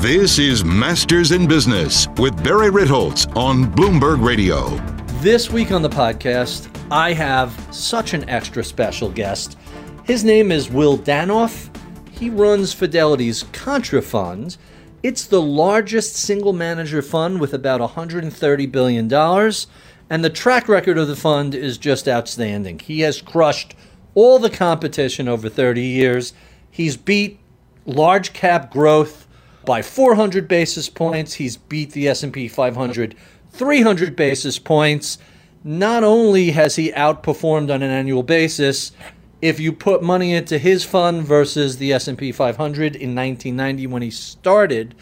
This is Masters in Business with Barry Ritholtz on Bloomberg Radio. This week on the podcast, I have such an extra special guest. His name is Will Danoff. He runs Fidelity's Contra Fund. It's the largest single manager fund with about $130 billion, and the track record of the fund is just outstanding. He has crushed all the competition over 30 years. He's beat large cap growth by 400 basis points. He's beat the S&P 500 300 basis points. Not only has he outperformed on an annual basis, if you put money into his fund versus the S&P 500 in 1990 when he started,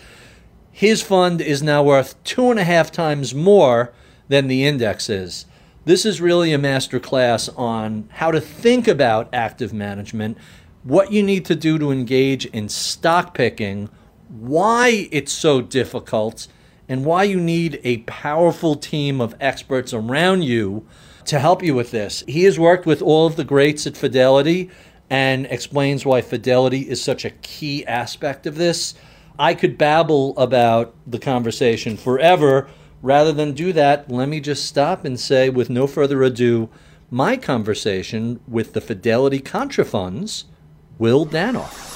his fund is now worth two and a half times more than the index is. This is really a master class on how to think about active management, what you need to do to engage in stock picking why it's so difficult and why you need a powerful team of experts around you to help you with this. He has worked with all of the greats at Fidelity and explains why Fidelity is such a key aspect of this. I could babble about the conversation forever. Rather than do that, let me just stop and say, with no further ado, my conversation with the Fidelity Contra Funds, Will Danoff.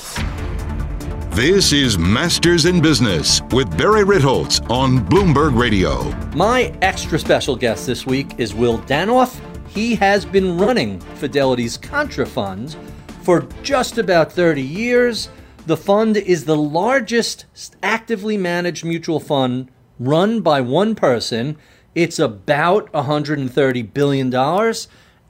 This is Masters in Business with Barry Ritholtz on Bloomberg Radio. My extra special guest this week is Will Danoff. He has been running Fidelity's Contra Fund for just about 30 years. The fund is the largest actively managed mutual fund run by one person. It's about $130 billion.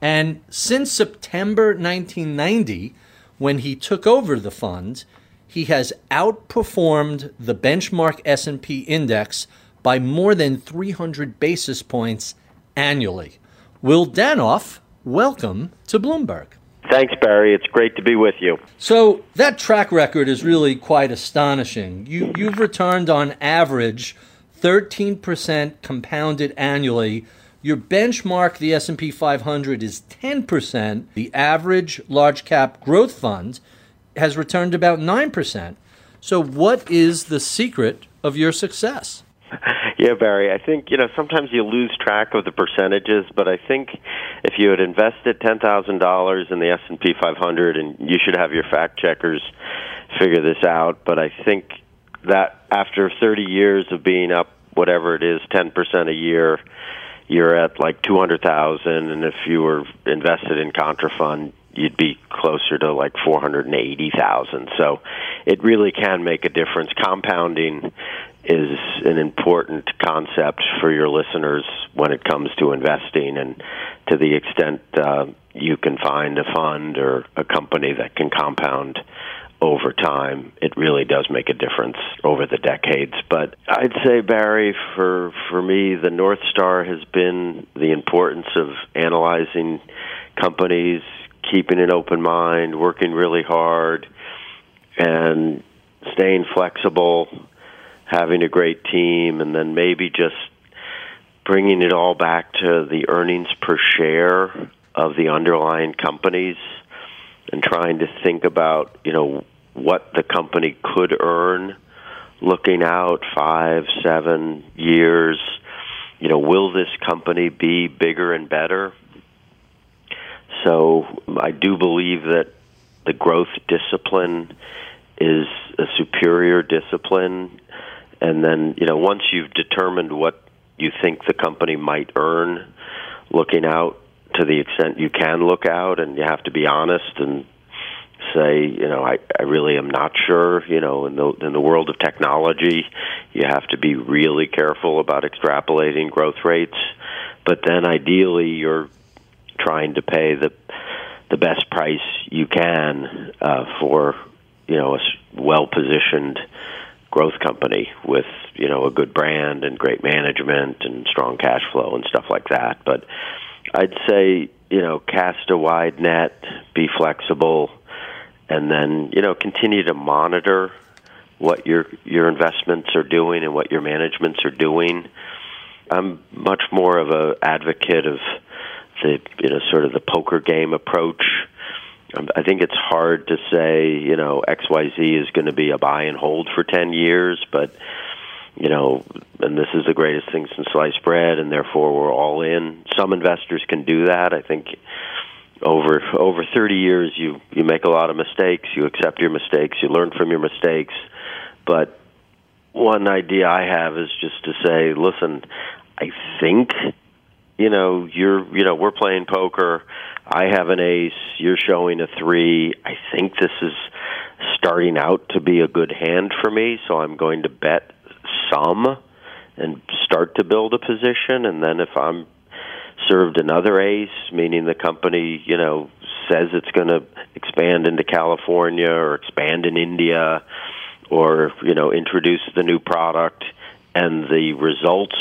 And since September 1990, when he took over the fund, he has outperformed the benchmark S&P index by more than 300 basis points annually. Will Danoff, welcome to Bloomberg. Thanks, Barry. It's great to be with you. So that track record is really quite astonishing. You you've returned on average 13% compounded annually. Your benchmark, the S&P 500, is 10%. The average large cap growth fund has returned about 9%. So, what is the secret of your success? Yeah, Barry. I think you know sometimes you lose track of the percentages, but I think if you had invested ten thousand dollars in the S and P 500, and you should have your fact checkers figure this out. But I think that after 30 years of being up, whatever it is, 10 percent a year, you're at like 200,000, and if you were invested in Contra Fund, you'd be closer to like 480,000. So it really can make a difference. Compounding is an important concept for your listeners when it comes to investing and to the extent uh, you can find a fund or a company that can compound over time, it really does make a difference over the decades. But I'd say, Barry, for for me, the north star has been the importance of analyzing companies, keeping an open mind, working really hard, and staying flexible, having a great team, and then maybe just bringing it all back to the earnings per share of the underlying companies and trying to think about, you know, what the company could earn looking out five, seven years. You know, will this company be bigger and better? So I do believe that the growth discipline is a superior discipline. And then, you know, once you've determined what you think the company might earn, looking out to the extent you can look out, and you have to be honest and say, you know, I, I really am not sure. You know, in the in the world of technology, you have to be really careful about extrapolating growth rates. But then, ideally, you're trying to pay the the best price you can uh, for you know a well positioned growth company with you know a good brand and great management and strong cash flow and stuff like that. But I'd say you know cast a wide net, be flexible, and then you know continue to monitor what your your investments are doing and what your managements are doing. I'm much more of a advocate of the you know sort of the poker game approach. Um, I think it's hard to say you know X Y Z is going to be a buy and hold for ten years, but you know, and this is the greatest thing since sliced bread, and therefore we're all in. Some investors can do that. I think over over 30 years, you you make a lot of mistakes. You accept your mistakes. You learn from your mistakes. But one idea I have is just to say, listen, I think you know you're you know we're playing poker. I have an ace. You're showing a three. I think this is starting out to be a good hand for me, so I'm going to bet some and start to build a position. And then if I'm served another ace, meaning the company, you know, says it's going to expand into California or expand in India or, you know, introduce the new product and the results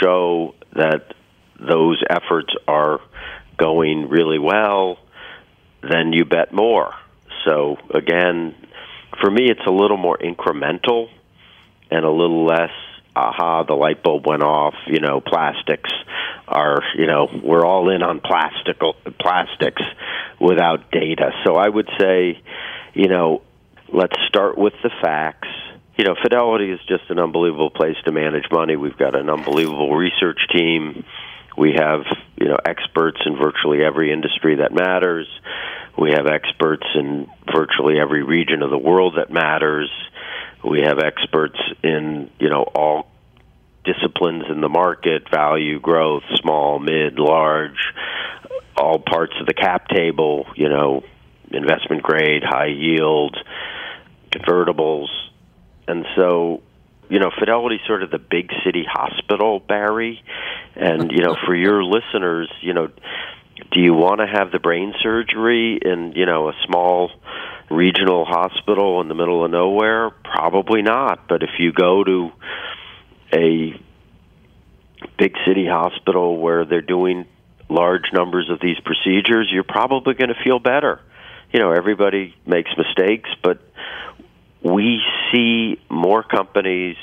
show that those efforts are going really well, then you bet more. So again, for me, it's a little more incremental and a little less aha the light bulb went off you know plastics are you know we're all in on plastic plastics without data. So i would say you know let's start with the facts. You know fidelity is just an unbelievable place to manage money. We've got an unbelievable research team we have you know experts in virtually every industry that matters we have experts in virtually every region of the world that matters we have experts in you know all disciplines in the market: value, growth, small, mid, large, all parts of the cap table. You know, investment grade, high yield, convertibles, and so you know, Fidelity sort of the big city hospital, Barry. And, you know, for your listeners, you know, do you want to have the brain surgery in, you know, a small regional hospital in the middle of nowhere? Probably not. But if you go to a big city hospital where they're doing large numbers of these procedures, you're probably going to feel better. You know, everybody makes mistakes, but we see more companies,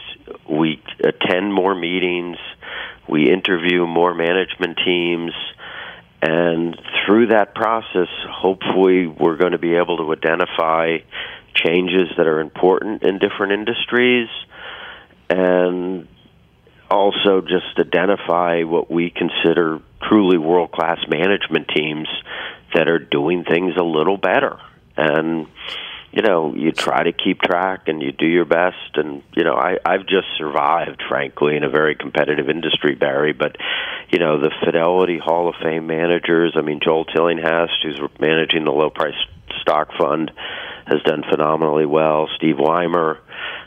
we attend more meetings, we interview more management teams and through that process, hopefully, we're going to be able to identify changes that are important in different industries and also just identify what we consider truly world class management teams that are doing things a little better. And you know you try to keep track and you do your best. And you know i i've just survived frankly in a very competitive industry barry. But you know the fidelity hall of fame managers i mean joel tillinghast who's managing the low price stock fund has done phenomenally well. Steve wymer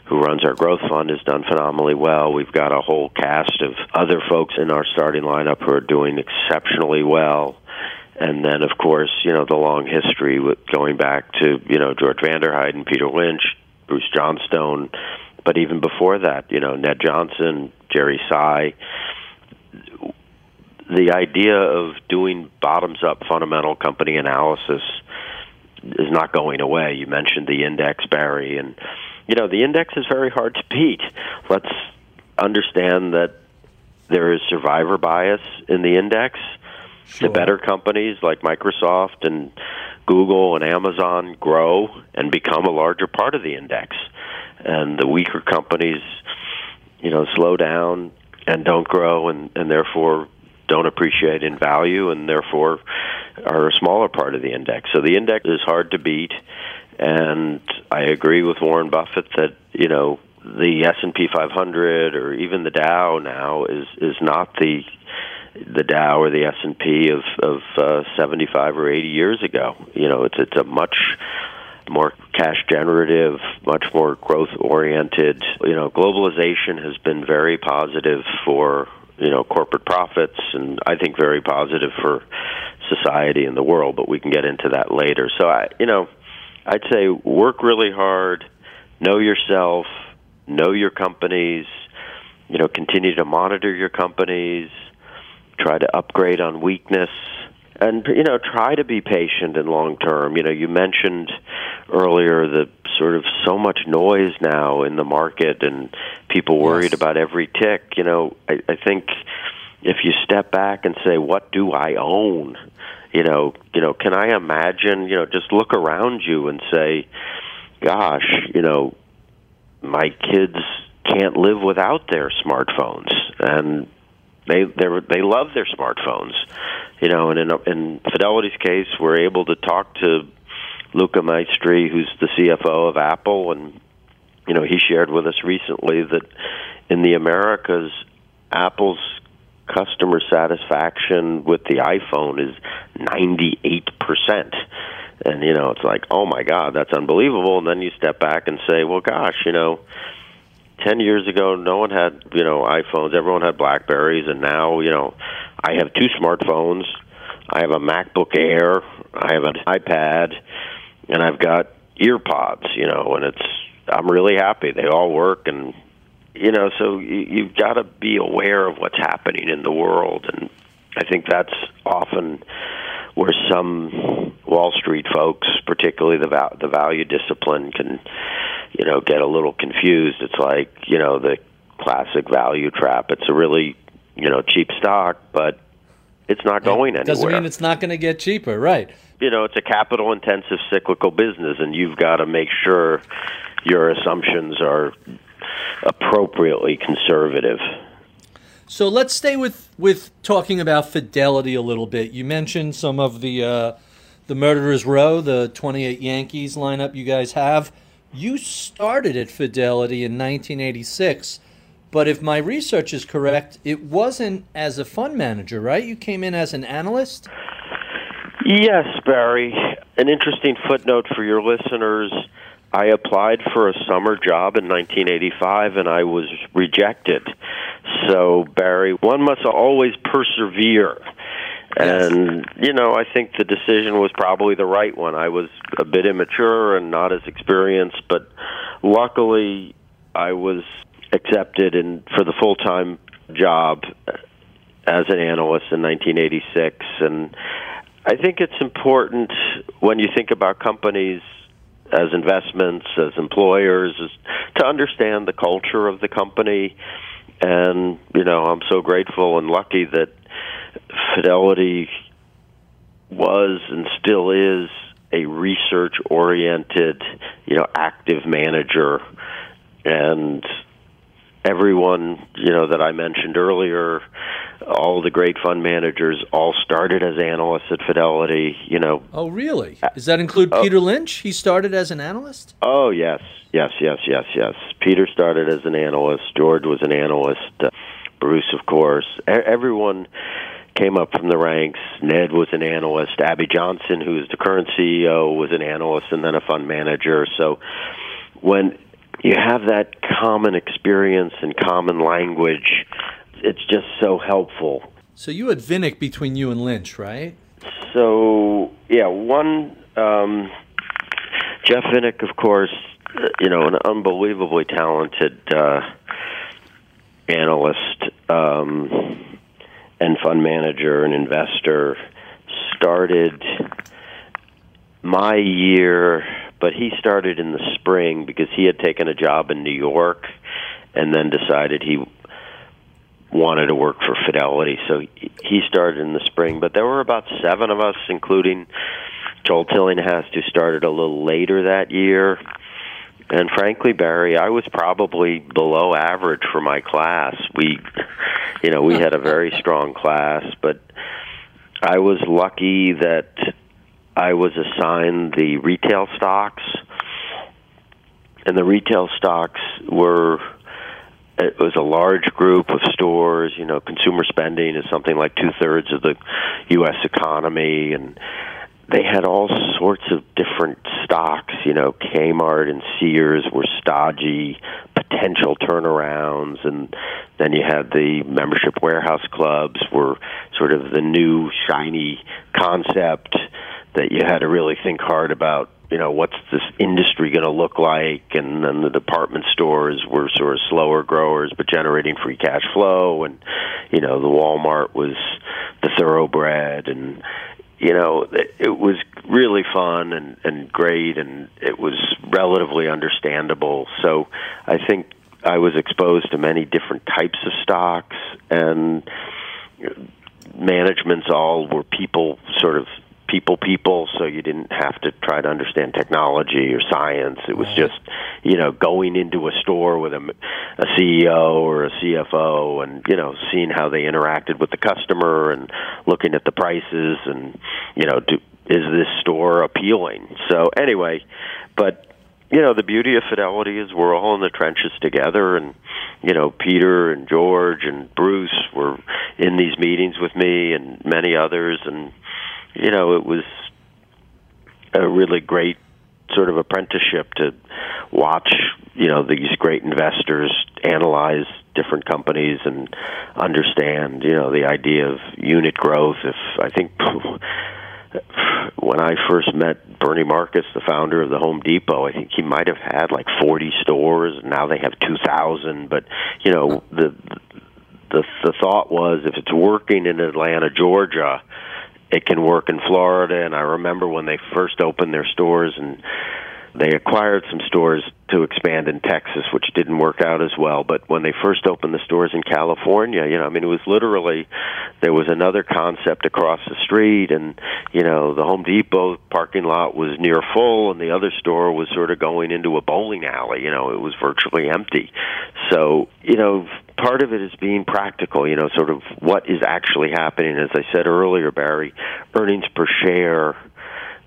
who runs our growth fund has done phenomenally well. We've got a whole cast of other folks in our starting lineup who are doing exceptionally well and then of course you know the long history with going back to you know George Vanderheiden, Peter Lynch, Bruce Johnstone, but even before that, you know Ned Johnson, Gerry Tsai. The idea of doing bottoms up fundamental company analysis is not going away. You mentioned the index, Barry, and you know the index is very hard to beat. Let's understand that there is survivor bias in the index Sure. The better companies like Microsoft and Google and Amazon grow and become a larger part of the index. And the weaker companies, you know, slow down and don't grow and, and therefore don't appreciate in value and therefore are a smaller part of the index. So the index is hard to beat and I agree with Warren Buffett that, you know, the S&P 500 or even the Dow now is is not the the Dow or the S and P of of uh, 75 or 80 years ago. You know, it's it's a much more cash generative, much more growth oriented. You know, globalization has been very positive for you know corporate profits, and I think very positive for society and the world. But we can get into that later. So I, you know, I'd say work really hard, know yourself, know your companies, you know, continue to monitor your companies, try to upgrade on weakness and you know try to be patient and long term. You know you mentioned earlier the sort of so much noise now in the market and people worried yes. about every tick. You know I, I think if you step back and say what do i own? You know you know can i imagine you know just look around you and say gosh you know my kids can't live without their smartphones. And they they they love their smartphones, you know. And in in Fidelity's case, we're able to talk to Luca Maestri, who's the CFO of Apple, and you know he shared with us recently that in the Americas, Apple's customer satisfaction with the iPhone is ninety eight percent. And you know, it's like, oh my God, that's unbelievable. And then you step back and say, well, gosh, you know, ten years ago, no one had you know iPhones. Everyone had Blackberries, and now you know I have two smartphones. I have a MacBook Air. I have an iPad, and I've got earpods. You know, and it's I'm really happy. They all work, and you know, so you, you've got to be aware of what's happening in the world, and I think that's often where some Wall Street folks, particularly the val- the value discipline, can you know get a little confused. It's like you know the classic value trap. It's a really you know cheap stock, but it's not going anywhere. Doesn't mean it's not going to get cheaper, right? You know, it's a capital intensive cyclical business, and you've got to make sure your assumptions are appropriately conservative. So let's stay with with talking about fidelity a little bit. You mentioned some of the uh, the murderers row, the 28 Yankees lineup you guys have. You started at Fidelity in 1986, but if my research is correct, it wasn't as a fund manager, right? You came in as an analyst? Yes, Barry. An interesting footnote for your listeners. I applied for a summer job in 1985 and I was rejected. So, Barry, one must always persevere. And, you know, I think the decision was probably the right one. I was a bit immature and not as experienced, but luckily I was accepted in for the full time job as an analyst in 1986. And I think it's important when you think about companies as investments, as employers, is to understand the culture of the company. And, you know, I'm so grateful and lucky that Fidelity was and still is a research oriented, you know, active manager and everyone, you know, that I mentioned earlier, all the great fund managers all started as analysts at Fidelity, you know. Oh, really? Does that include uh, Peter Lynch? He started as an analyst? Oh, yes. Yes, yes, yes, yes. Peter started as an analyst. George was an analyst. Uh, Bruce, of course. Everyone came up from the ranks. Ned was an analyst. Abby Johnson, who is the current CEO, was an analyst and then a fund manager. So when you have that common experience and common language, it's just so helpful. So you had Vinik between you and Lynch, right? So yeah, one um, Jeff Vinik, of course, you know, an unbelievably talented uh, analyst. Um, and fund manager and investor started my year but he started in the spring because he had taken a job in New York and then decided he wanted to work for Fidelity. So he started in the spring but there were about 7 of us including Joel Tillinghast who started a little later that year and frankly, Barry, I was probably below average for my class. We, you know, we had a very strong class, but I was lucky that I was assigned the retail stocks, and the retail stocks were it was a large group of stores. You know, consumer spending is something like two thirds of the U.S. economy, and they had all sorts of different stocks. You know, Kmart and Sears were stodgy potential turnarounds, and then you had the membership warehouse clubs were sort of the new shiny concept that you had to really think hard about you know what's this industry going to look like and then the department stores were sort of slower growers but generating free cash flow and you know the Walmart was the thoroughbred and you know it, it was really fun and and great and it was relatively understandable. So i think i was exposed to many different types of stocks and managements all were people sort of people people so you didn't have to try to understand technology or science. It was just you know going into a store with a, a CEO or a CFO and you know seeing how they interacted with the customer and looking at the prices and you know do, is this store appealing? So anyway but you know the beauty of fidelity is we're all in the trenches together and you know peter and george and bruce were in these meetings with me and many others and you know, it was a really great sort of apprenticeship to watch, you know, these great investors analyze different companies and understand, you know, the idea of unit growth. If I think when I first met Bernie Marcus, the founder of the Home Depot, I think he might have had like 40 stores. And now they have 2,000. But you know, the the the thought was if it's working in Atlanta, Georgia, it can work in Florida. And I remember when they first opened their stores and they acquired some stores to expand in Texas, which didn't work out as well. But when they first opened the stores in California, you know, I mean, it was literally there was another concept across the street, and you know, the Home Depot parking lot was near full, and the other store was sort of going into a bowling alley. You know, it was virtually empty. So, you know, part of it is being practical. You know, sort of what is actually happening. As I said earlier, Barry, earnings per share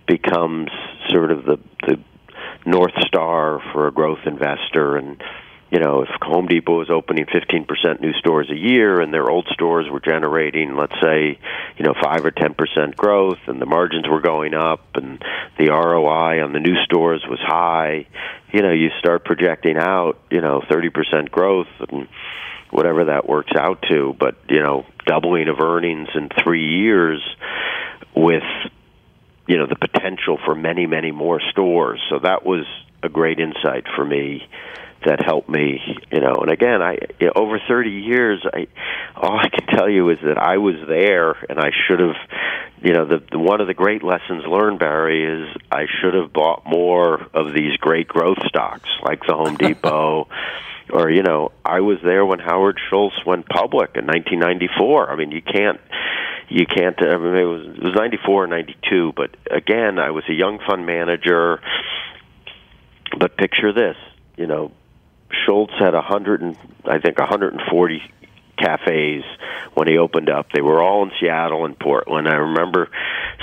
becomes sort of the the north star for a growth investor. And you know, if Home Depot was opening 15% new stores a year and their old stores were generating, let's say, you know, 5 or 10% growth and the margins were going up and the ROI on the new stores was high, you know, you start projecting out, you know, 30% growth and whatever that works out to, but, you know, doubling of earnings in 3 years with you know the potential for many many more stores. So that was a great insight for me that helped me you know. And again i you know, over 30 years i all i can tell you is that i was there and i should have you know the, the one of the great lessons learned barry is i should have bought more of these great growth stocks like the home depot or you know i was there when howard schultz went public in 1994 i mean you can't you can't. I mean, it was it was ninety four or ninety two, but again, I was a young fund manager. But picture this, you know, Schultz had a hundred and I think a hundred and forty cafes when he opened up. They were all in Seattle and Portland. I remember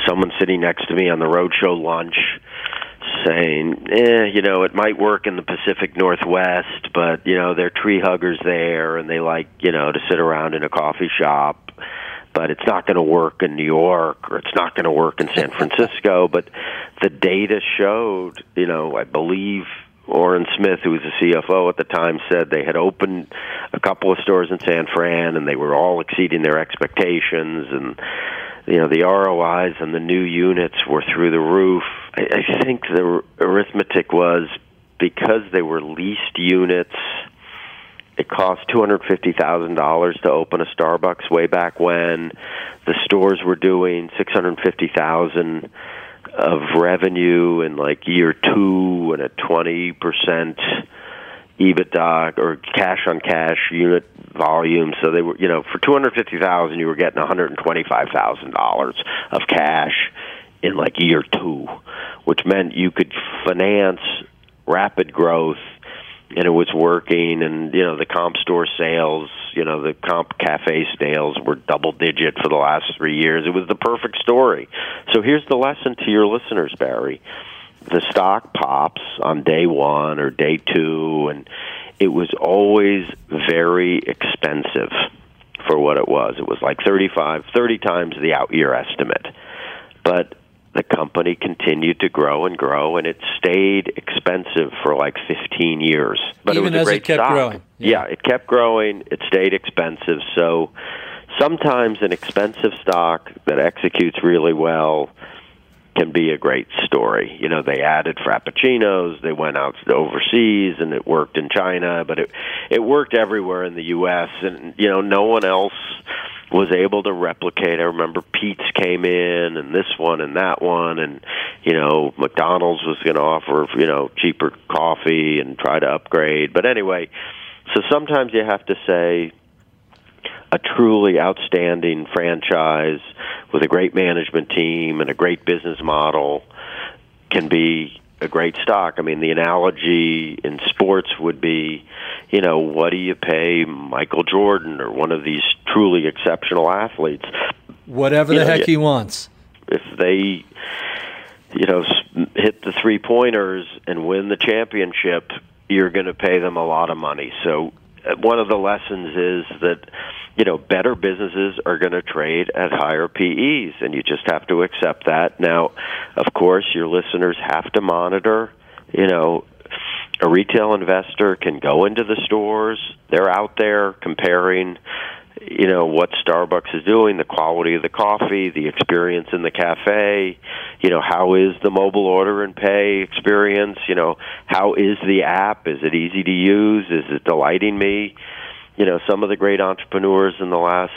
someone sitting next to me on the roadshow lunch saying, eh, you know, it might work in the Pacific Northwest, but you know, they're tree huggers there and they like, you know, to sit around in a coffee shop but it's not going to work in New York or it's not going to work in San Francisco. but the data showed, you know, I believe Orin Smith, who was the CFO at the time, said they had opened a couple of stores in San Fran and they were all exceeding their expectations and you know the ROIs and the new units were through the roof. I, I think the arithmetic was because they were leased units it cost two hundred fifty thousand dollars to open a Starbucks way back when. The stores were doing six hundred fifty thousand of revenue in like year two and a twenty percent EBITDA or cash on cash unit volume. So they were, you know, for two hundred fifty thousand, you were getting one hundred twenty five thousand dollars of cash in like year two, which meant you could finance rapid growth and it was working and you know the comp store sales you know the comp cafe sales were double digit for the last 3 years. It was the perfect story. So here's the lesson to your listeners Barry. The stock pops on day 1 or day 2 and it was always very expensive for what it was. It was like 35 30 times the out year estimate. But the company continued to grow and grow, and it stayed expensive for like 15 years. But Even it was a great it kept stock. growing. Yeah. yeah, it kept growing. It stayed expensive. So sometimes an expensive stock that executes really well can be a great story. You know, they added frappuccinos, they went out overseas and it worked in China, but it it worked everywhere in the US and you know, no one else was able to replicate. I remember Peet's came in and this one and that one and you know, McDonald's was going to offer, you know, cheaper coffee and try to upgrade. But anyway, so sometimes you have to say a truly outstanding franchise with a great management team and a great business model can be a great stock. I mean, the analogy in sports would be, you know, what do you pay Michael Jordan or one of these truly exceptional athletes? Whatever You the know, heck he wants. If they, you know, hit the three pointers and win the championship, you're going to pay them a lot of money. So, uh, one of the lessons is that, you know, better businesses are going to trade at higher PEs, and you just have to accept that. Now, of course, your listeners have to monitor, you know, a retail investor can go into the stores. They're out there comparing, you know, what Starbucks is doing, the quality of the coffee, the experience in the cafe, you know, how is the mobile order and pay experience, you know, how is the app? Is it easy to use? Is it delighting me? You know, some of the great entrepreneurs in the last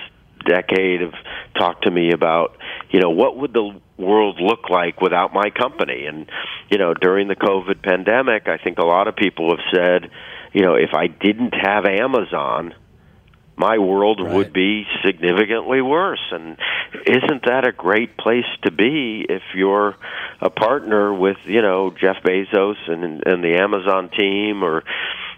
decade have talked to me about, you know, what would the world look like without my company? And, you know, during the COVID pandemic, I think a lot of people have said, you know, if I didn't have Amazon, my world Right. would be significantly worse. And isn't that a great place to be if you're a partner with, you know, Jeff Bezos and and the Amazon team or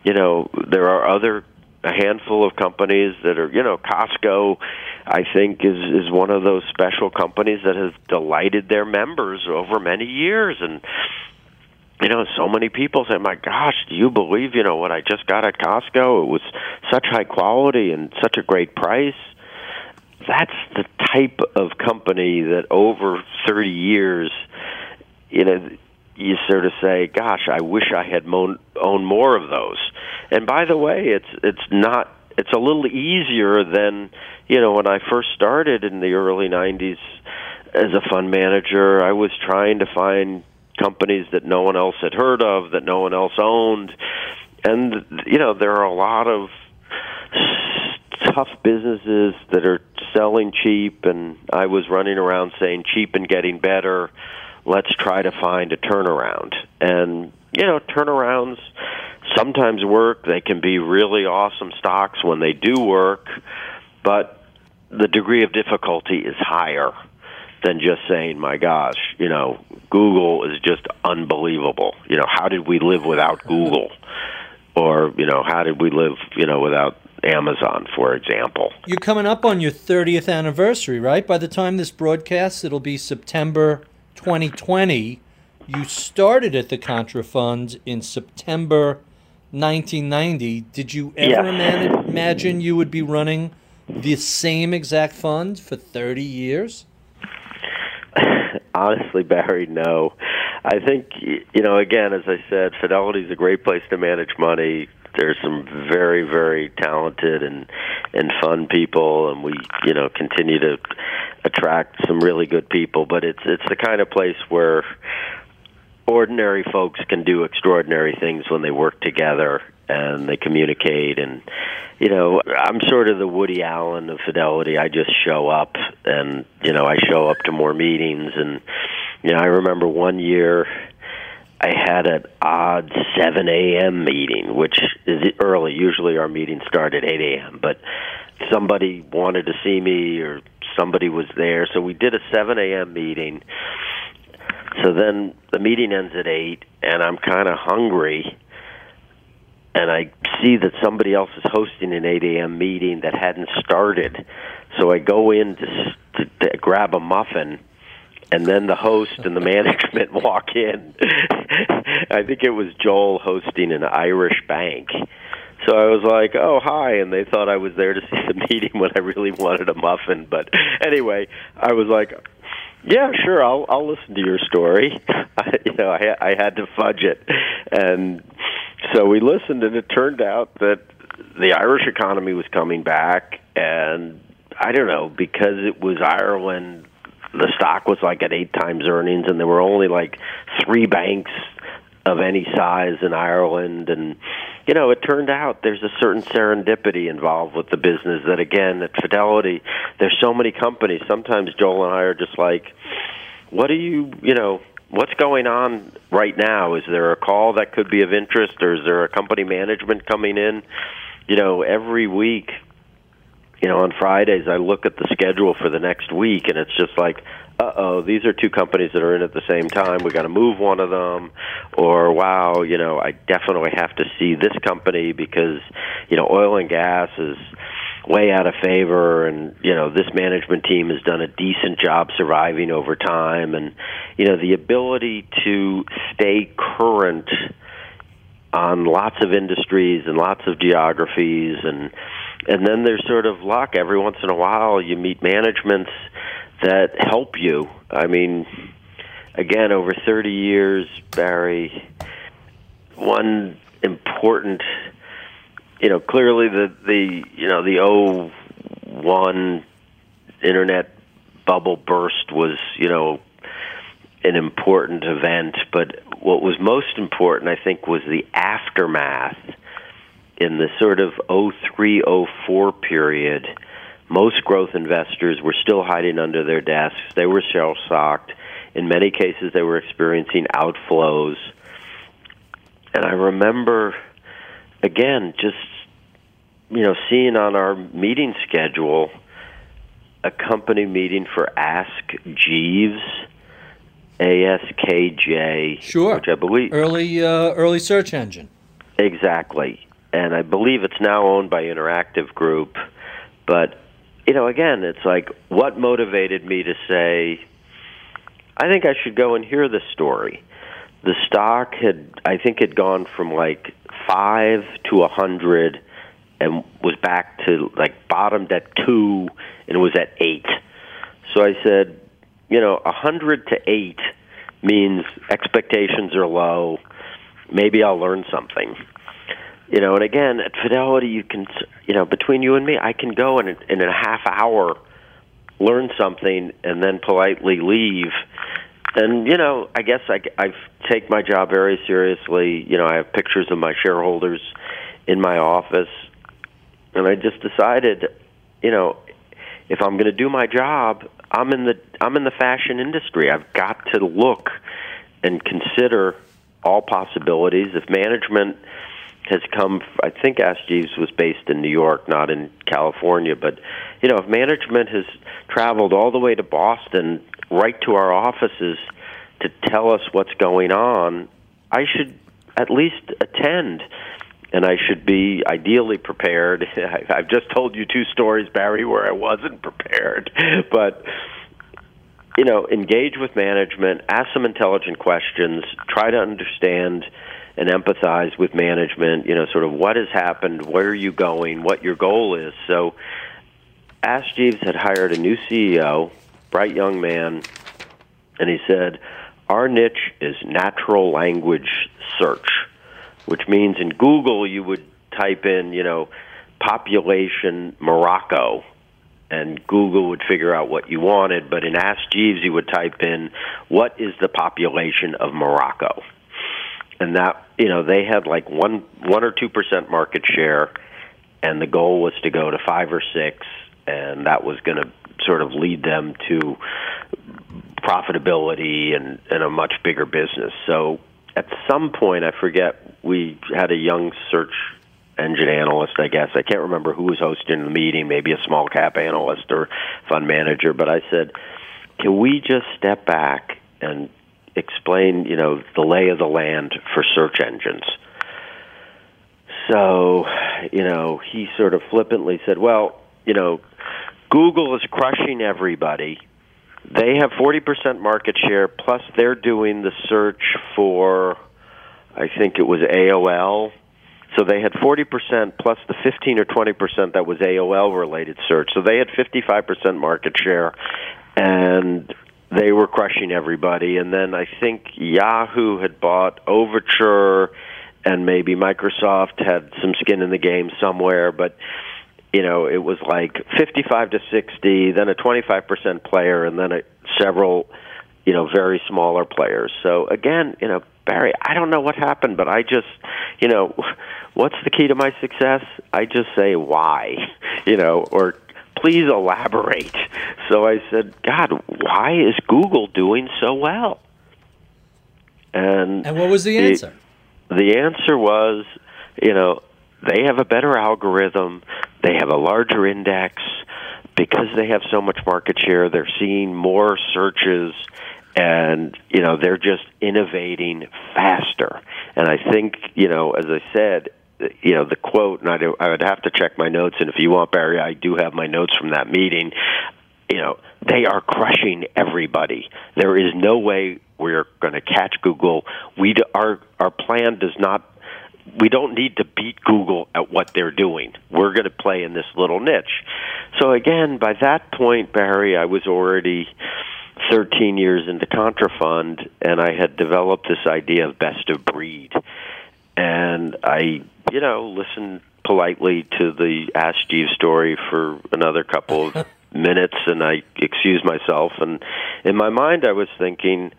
you know, there are other a handful of companies that are, you know, Costco I think is is one of those special companies that has delighted their members over many years and you know, so many people say, "My gosh, do you believe you know what I just got at Costco? It was such high quality and such a great price." That's the type of company that over 30 years, you know, you sort of say, "Gosh, I wish I had mo- owned more of those." And by the way, it's it's not it's a little easier than you know when I first started in the early 90s as a fund manager. I was trying to find companies that no one else had heard of, that no one else owned, and you know there are a lot of tough businesses that are selling cheap and I was running around saying cheap and getting better let's try to find a turnaround and you know turnarounds sometimes work they can be really awesome stocks when they do work but the degree of difficulty is higher than just saying my gosh you know google is just unbelievable you know how did we live without google or you know how did we live you know without amazon for example You're coming up on your 30th anniversary, right? By the time this broadcasts, it'll be September 2020. You started at the Contra Fund in September 1990. Did you ever Yes. imagine, imagine you would be running the same exact fund for 30 years? honestly barry no i think you know again as i said fidelity is a great place to manage money there's some very very talented and and fun people and we you know continue to attract some really good people but it's it's the kind of place where ordinary folks can do extraordinary things when they work together and they communicate. And you know i'm sort of the woody allen of fidelity. I just show up and you know i show up to more meetings. And you know i remember one year i had an odd 7 a.m meeting which is early. Usually our meetings start at 8 a.m but somebody wanted to see me or somebody was there. So we did a 7 a.m meeting so then the meeting ends at eight, and I'm kind of hungry, and I see that somebody else is hosting an 8 a.m. meeting that hadn't started. So I go in to, to, to grab a muffin, and then the host and the management walk in. I think it was Joel hosting an Irish bank. So I was like, "Oh, hi," and they thought I was there to see the meeting when I really wanted a muffin. But anyway, I was like, "Yeah, sure, I'll I'll listen to your story." I, you know, I I had to fudge it, and so we listened, and it turned out that the Irish economy was coming back, and I don't know because it was Ireland the stock was like at eight times earnings, and there were only like three banks of any size in Ireland, and you know, it turned out there's a certain serendipity involved with the business. That again, at Fidelity, there's so many companies. Sometimes Joel and I are just like, what are you, you know, what's going on right now? Is there a call that could be of interest, or is there a company management coming in? You know, every week you know, on Fridays I look at the schedule for the next week, and it's just like, uh oh, these are two companies that are in at the same time. We got to move one of them, or wow, you know, I definitely have to see this company because you know, oil and gas is way out of favor and you know this management team has done a decent job surviving over time. And you know the ability to stay current on lots of industries and lots of geographies and and then there's sort of luck. Every once in a while you meet managements that help you. I mean again over 30 years barry one important you know clearly the the you know the 01 internet bubble burst was you know an important event but what was most important i think was the aftermath in the sort of 03 04 period, most growth investors were still hiding under their desks. They were shell shocked. In many cases, they were experiencing outflows. And I remember, again, just you know, seeing on our meeting schedule a company meeting for Ask Jeeves, A S K J, sure, which I believe early uh, early search engine. Exactly, and I believe it's now owned by Interactive Group. But you know, again, it's like what motivated me to say, I think I should go and hear the story. The stock had, I think, had gone from like five to a hundred, and was back to like bottomed at two, and was at eight. So I said, you know, a hundred to eight means expectations are low. Maybe I'll learn something you know and again at fidelity you can you know between you and me i can go and in a half hour learn something and then politely leave. And you know i guess i i take my job very seriously. You know i have pictures of my shareholders in my office. And i just decided you know if i'm going to do my job i'm in the i'm in the fashion industry. I've got to look and consider all possibilities. If management has come. I think Ask Jeeves was based in New York, not in California. But you know, if management has traveled all the way to Boston, right to our offices to tell us what's going on, I should at least attend. And I should be ideally prepared. I've just told you two stories, Barry, where I wasn't prepared. But you know, engage with management, ask some intelligent questions, try to understand and empathize with management, you know, sort of what has happened, where are you going, what your goal is. So Ask Jeeves had hired a new CEO, bright young man, and he said, Our niche is natural language search, which means in Google you would type in, you know, population Morocco and Google would figure out what you wanted, but in Ask Jeeves you would type in what is the population of Morocco and that you know they had like one one or two percent market share, and the goal was to go to five or six, and that was going to sort of lead them to profitability and, and a much bigger business. So at some point, I forget, we had a young search engine analyst, I guess. I can't remember who was hosting the meeting, maybe a small cap analyst or fund manager, but I said, can we just step back and explain, you know, the lay of the land for search engines. So, you know, he sort of flippantly said, "Well, you know, Google is crushing everybody. They have 40% market share plus they're doing the search for I think it was AOL. So they had 40% plus the 15 or 20% that was AOL related search. So they had 55% market share and they were crushing everybody. And then I think Yahoo had bought Overture, and maybe Microsoft had some skin in the game somewhere. But you know, it was like 55 to 60, then a 25% player, and then a, several, you know, very smaller players. So again, you know, Barry, I don't know what happened, but I just, you know, what's the key to my success? I just say why, you know, or please elaborate. So I said, God, why is Google doing so well? And and what was the answer? The, the answer was, you know, they have a better algorithm, they have a larger index because they have so much market share, they're seeing more searches and you know they're just innovating faster and i think you know as i said you know the quote and I, do, I would have to check my notes and if you want barry i do have my notes from that meeting you know they are crushing everybody there is no way we're going to catch google we our our plan does not we don't need to beat Google at what they're doing. We're going to play in this little niche. So again, by that point, Barry, I was already 13 years into Contrafund, and I had developed this idea of best of breed. And I, you know, listened politely to the Ask Jeeves story for another couple of minutes, and I excused myself. And in my mind, I was thinking,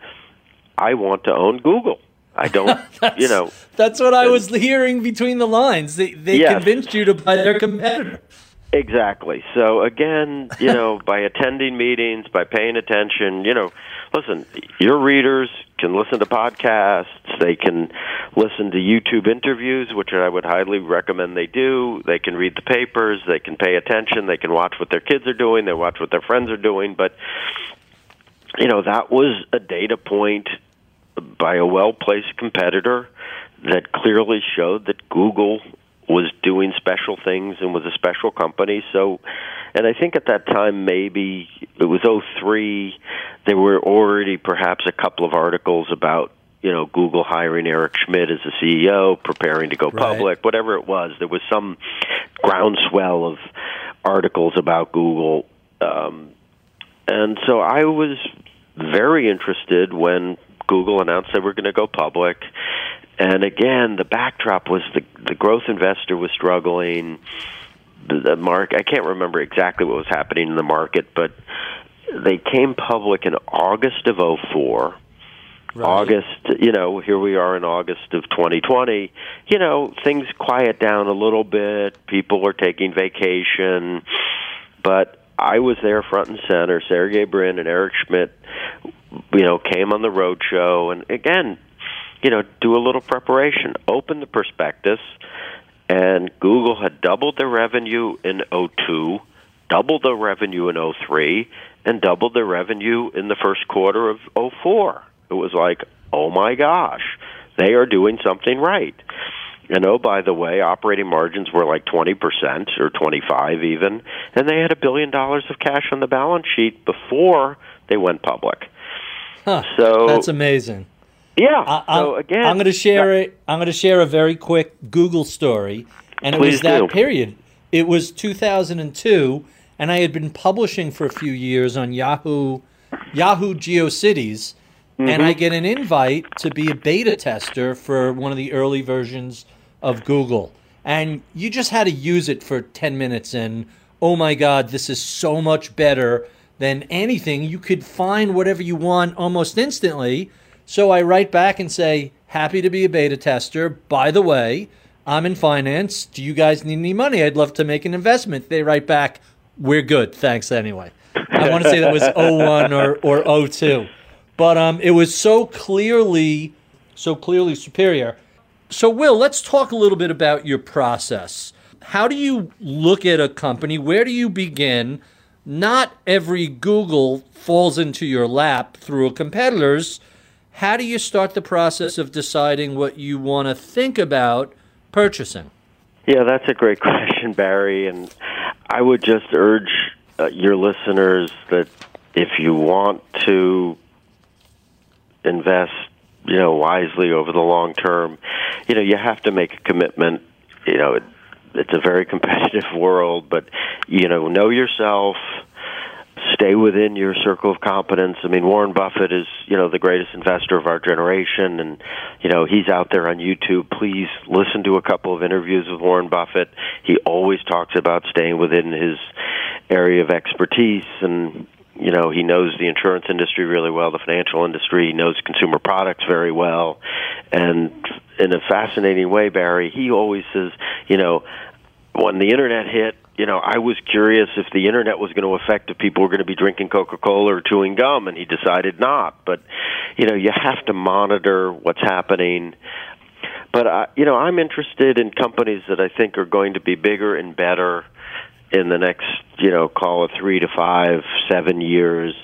I want to own Google. I don't, you know. That's what I was hearing between the lines. They they yes. convinced you to buy their competitor. Exactly. So again, you know, by attending meetings, by paying attention, you know, listen, your readers can listen to podcasts, they can listen to YouTube interviews, which I would highly recommend they do. They can read the papers, they can pay attention, they can watch what their kids are doing, they watch what their friends are doing, but you know, that was a data point by a well-placed competitor that clearly showed that Google was doing special things and was a special company. So, and I think at that time maybe it was '03. There were already perhaps a couple of articles about you know Google hiring Eric Schmidt as the CEO, preparing to go public, right. whatever it was. There was some groundswell of articles about Google, um, and so I was very interested when Google announced they were going to go public. And again, the backdrop was the the growth investor was struggling. The, mark I can't remember exactly what was happening in the market, but they came public in August of 04. Right. August, you know, here we are in August of 2020. You know, things quiet down a little bit. People are taking vacation, but I was there front and center. Sergey Brin and Eric Schmidt you know, came on the road show, and again, you know, do a little preparation. Open the prospectus, and Google had doubled their revenue in 02, doubled their revenue in 03, and doubled their revenue in the first quarter of 04. It was like, oh my gosh, they are doing something right. And oh, by the way, operating margins were like 20% or 25 even, and they had a billion dollars of cash on the balance sheet before they went public. Huh, so that's amazing. Yeah. I, so again, I'm going to share it. I'm going to share a very quick Google story, and it was that do. period. It was 2002, and I had been publishing for a few years on Yahoo, Yahoo GeoCities, mm-hmm. and I get an invite to be a beta tester for one of the early versions of Google, and you just had to use it for 10 minutes, and oh my God, this is so much better than anything. You could find whatever you want almost instantly. So I write back and say, happy to be a beta tester. By the way, I'm in finance. Do you guys need any money? I'd love to make an investment. They write back, we're good. Thanks anyway. I want to say that was 01 or, or 02. But um, it was so clearly, so clearly superior. So, Will, let's talk a little bit about your process. How do you look at a company? Where do you begin? not every Google falls into your lap through a competitor's. How do you start the process of deciding what you want to think about purchasing? Yeah, that's a great question, Barry. And I would just urge uh, your listeners that if you want to invest, you know, wisely over the long term, you know, you have to make a commitment. You know, it's a very competitive world, but you know, know yourself, stay within your circle of competence. I mean, Warren Buffett is, you know, the greatest investor of our generation and, you know, he's out there on YouTube. Please listen to a couple of interviews with Warren Buffett. He always talks about staying within his area of expertise and you know he knows the insurance industry really well the financial industry he knows consumer products very well and in a fascinating way barry he always says you know when the internet hit you know, I was curious if the internet was going to affect if people were going to be drinking Coca-Cola or chewing gum, and he decided not. But, you know, you have to monitor what's happening. But, uh, you know, I'm interested in companies that I think are going to be bigger and better in the next, you know, call it three to five, seven years.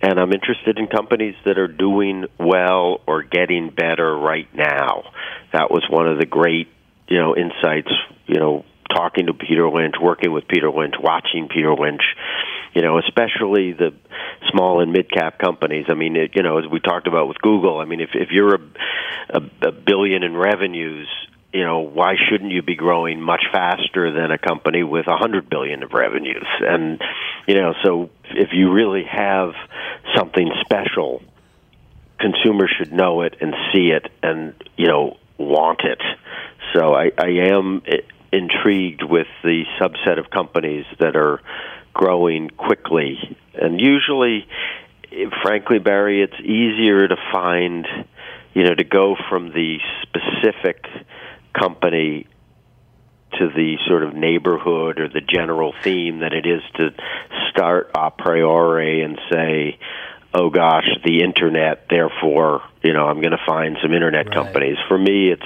And I'm interested in companies that are doing well or getting better right now. That was one of the great, you know, insights, you know, talking to Peter Lynch, working with Peter Lynch, watching Peter Lynch, you know, especially the small and mid cap companies. I mean, it, you know, as we talked about with Google, I mean, if if you're a, a, a billion in revenues, you know, why shouldn't you be growing much faster than a company with a hundred billion of revenues? And you know, so if you really have something special, consumers should know it and see it, and you know, want it. So I, I am intrigued with the subset of companies that are growing quickly. And usually, frankly, Barry, it's easier to find, you know, to go from the specific company to the sort of neighborhood or the general theme than it is to start a priori and say, oh gosh, the internet, therefore, you know, I'm going to find some internet right. companies. For me, it's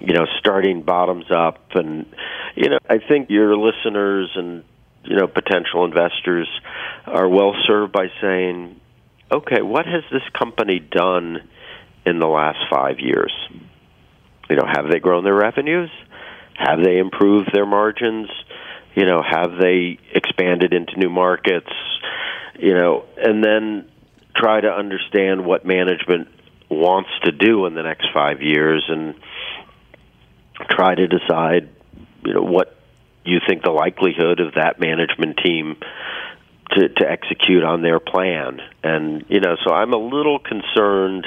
you know, starting bottoms up. And, you know, I think your listeners and, you know, potential investors are well served by saying, okay, what has this company done in the last five years? You know, have they grown their revenues? Have they improved their margins? You know, have they expanded into new markets? You know, and then try to understand what management wants to do in the next five years and try to decide, you know, what you think the likelihood of that management team to to execute on their plan. And you know, so I'm a little concerned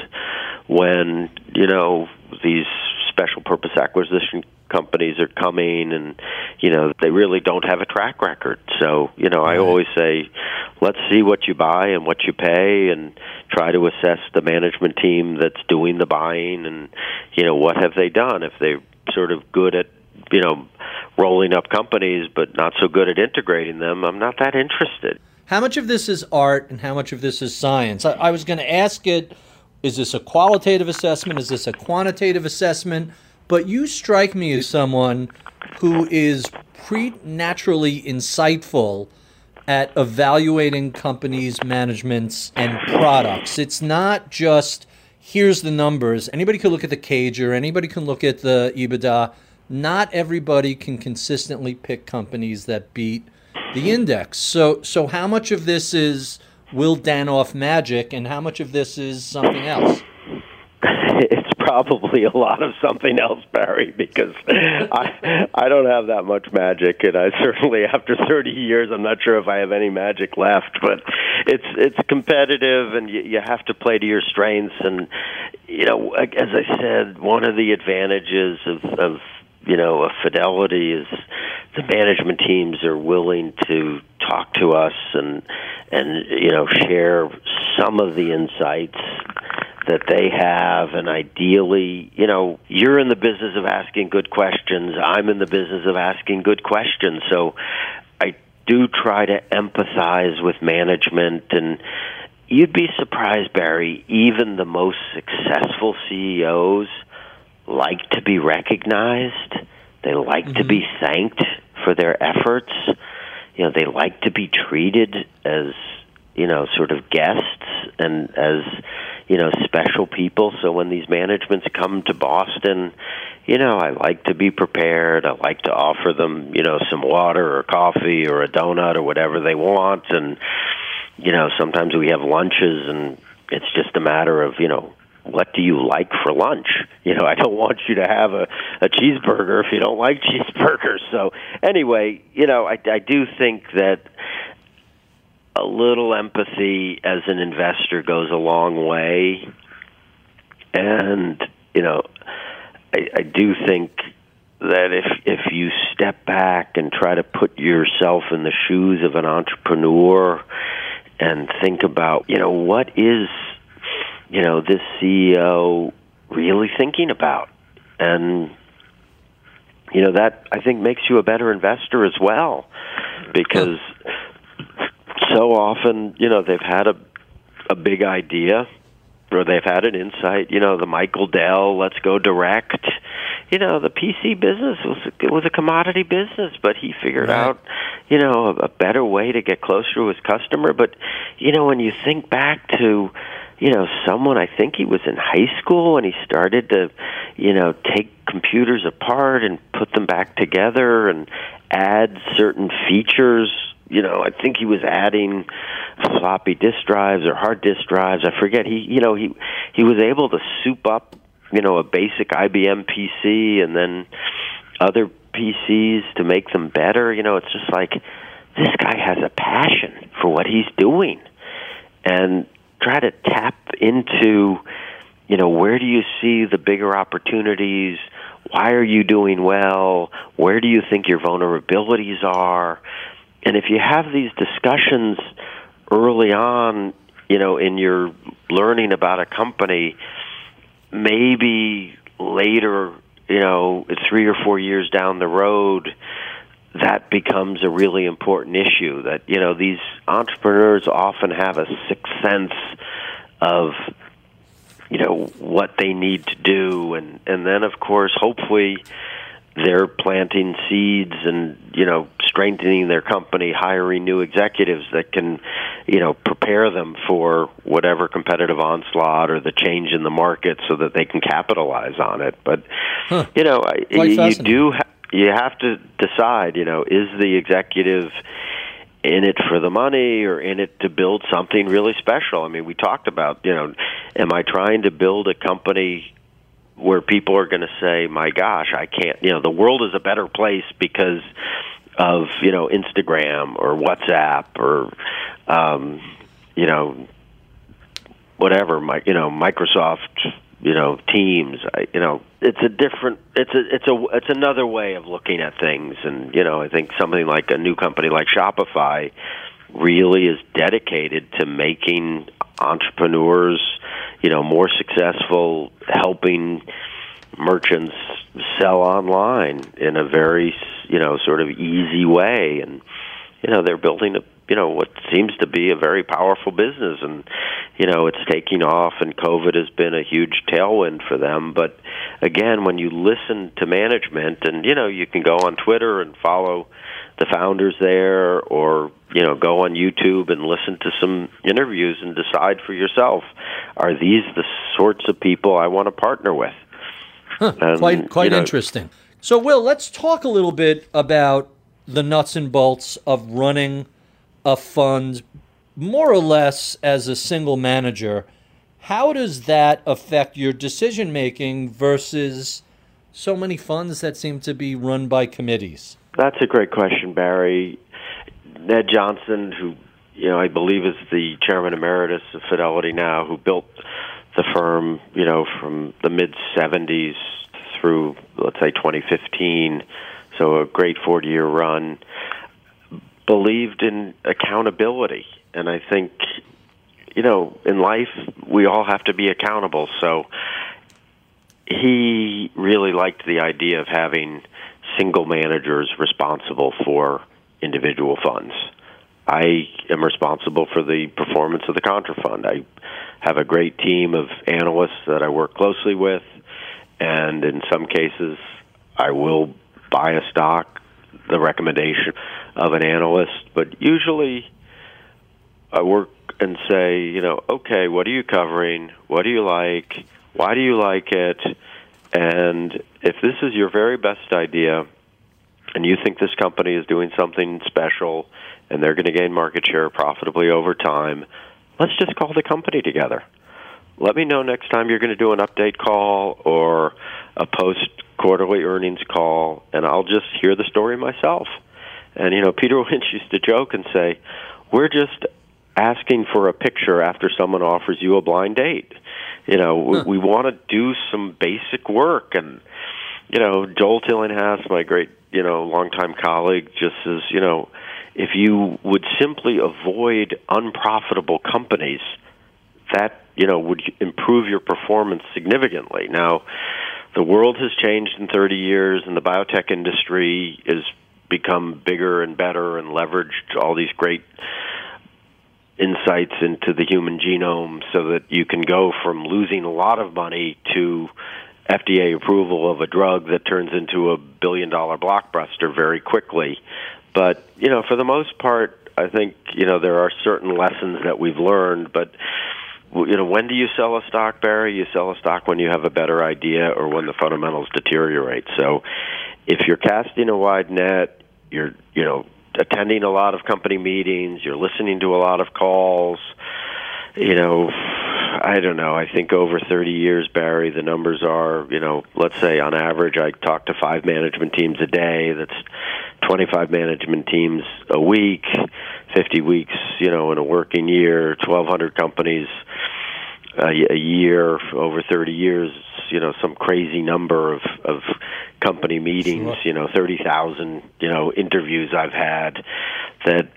when you know these special purpose acquisition companies are coming and you know they really don't have a track record. So you know i always say let's see what you buy and what you pay and try to assess the management team that's doing the buying and you know what have they done? If they sort of good at you know rolling up companies but not so good at integrating them i'm not that interested. How much of this is art and how much of this is science? I, I was going to ask it is this a qualitative assessment? Is this a quantitative assessment? But you strike me as someone who is preternaturally insightful at evaluating companies managements and products. It's not just here's the numbers. Anybody can look at the CAGR, anybody can look at the EBITDA. Not everybody can consistently pick companies that beat the index. So, so how much of this is Will Danoff magic, and how much of this is something else? probably a lot of something else, Barry, because I I don't have that much magic, and I certainly after 30 years, I'm not sure if I have any magic left. But it's it's competitive, and you, you have to play to your strengths. And you know, as I said, one of the advantages of, of you know, a fidelity is the management teams are willing to talk to us and and you know share some of the insights that they have and ideally you know you're in the business of asking good questions i'm in the business of asking good questions so i do try to empathize with management and you'd be surprised barry even the most successful ceos like to be recognized they like mm-hmm. to be mm-hmm. thanked for their efforts you know they like to be treated as you know sort of guests and as you know special people so when these managements come to Boston you know I like to be prepared I like to offer them you know some water or coffee or a donut or whatever they want and you know sometimes we have lunches and it's just a matter of you know what do you like for lunch? You know, I don't want you to have a, a cheeseburger if you don't like cheeseburgers. So anyway, you know, I, I do think that a little empathy as an investor goes a long way. And, you know, I, I do think that if if you step back and try to put yourself in the shoes of an entrepreneur and think about, you know, what is you know, this CEO really thinking about? And you know, that I think makes you a better investor as well because so often, you know, they've had a a big idea or they've had an insight. You know, the Michael Dell, let's go direct. You know, the PC business was it was a commodity business, but he figured right. out, you know, a, a better way to get closer to his customer. But you know, when you think back to you know, someone I think he was in high school and he started to, you know, take computers apart and put them back together and add certain features you know, I think he was adding floppy disk drives or hard disk drives. I forget. He, you know, he he was able to soup up, you know, a basic IBM PC and then other PCs to make them better. You know, it's just like this guy has a passion for what he's doing, and try to tap into, you know, where do you see the bigger opportunities? Why are you doing well? Where do you think your vulnerabilities are? And if you have these discussions early on, you know, in your learning about a company, maybe later, you know, three or four years down the road, that becomes a really important issue. That you know, these entrepreneurs often have a sixth sense of you know what they need to do, and and then of course, hopefully they're planting seeds and you know strengthening their company hiring new executives that can you know prepare them for whatever competitive onslaught or the change in the market so that they can capitalize on it. But huh. you know you, you do ha- you have to decide you know is the executive in it for the money or in it to build something really special? I mean we talked about you know am i trying to build a company where people are going to say, "My gosh, I can't." You know, the world is a better place because of you know Instagram or WhatsApp or um, you know whatever. My you know Microsoft you know Teams. I, you know, it's a different. It's a it's a it's another way of looking at things, and you know, I think something like a new company like Shopify really is dedicated to making entrepreneurs you know more successful helping merchants sell online in a very you know sort of easy way. And you know they're building a you know what seems to be a very powerful business. And you know it's taking off and covid has been a huge tailwind for them. But again when you listen to management and you know you can go on twitter and follow the founders there or you know go on YouTube and listen to some interviews and decide for yourself are these the sorts of people I want to partner with? Huh, quite quite you know, interesting. So Will let's talk a little bit about the nuts and bolts of running a fund more or less as a single manager. How does that affect your decision making versus so many funds that seem to be run by committees that's a great question, Barry. Ned Johnson, who you know I believe is the chairman emeritus of Fidelity now, who built the firm, you know, from the mid '70s through let's say 2015, so a great 40-year run, believed in accountability, and I think you know in life we all have to be accountable. So he really liked the idea of having single managers responsible for individual funds. I am responsible for the performance of the Contrafund. I have a great team of analysts that I work closely with, and in some cases, I will buy a stock, the recommendation of an analyst, but usually I work and say, you know, okay, what are you covering? What do you like? Why do you like it? And if this is your very best idea and you think this company is doing something special and they're going to gain market share profitably over time, let's just call the company together. Let me know next time you're going to do an update call or a post quarterly earnings call, and I'll just hear the story myself. And, you know, Peter Lynch used to joke and say, we're just asking for a picture after someone offers you a blind date. You know, huh. we, we want to do some basic work, and you know, Joel Tillinghast, my great you know longtime colleague, just says you know, if you would simply avoid unprofitable companies, that you know would improve your performance significantly. Now, the world has changed in 30 years, and the biotech industry has become bigger and better and leveraged all these great insights into the human genome so that you can go from losing a lot of money to FDA approval of a drug that turns into a billion dollar blockbuster very quickly. But, you know, for the most part, I think, you know, there are certain lessons that we've learned, but you know, when do you sell a stock, Barry? You sell a stock when you have a better idea or when the fundamentals deteriorate. So, if you're casting a wide net, you're, you know, attending a lot of company meetings, you're listening to a lot of calls. You know, I don't know. I think over 30 years, Barry, the numbers are, you know, let's say on average, I talk to five management teams a day. That's 25 management teams a week, 50 weeks, you know, in a working year, 1,200 companies a, year over 30 years, you know, some crazy number of, of company meetings, sure. you know, 30,000, you know, interviews I've had that,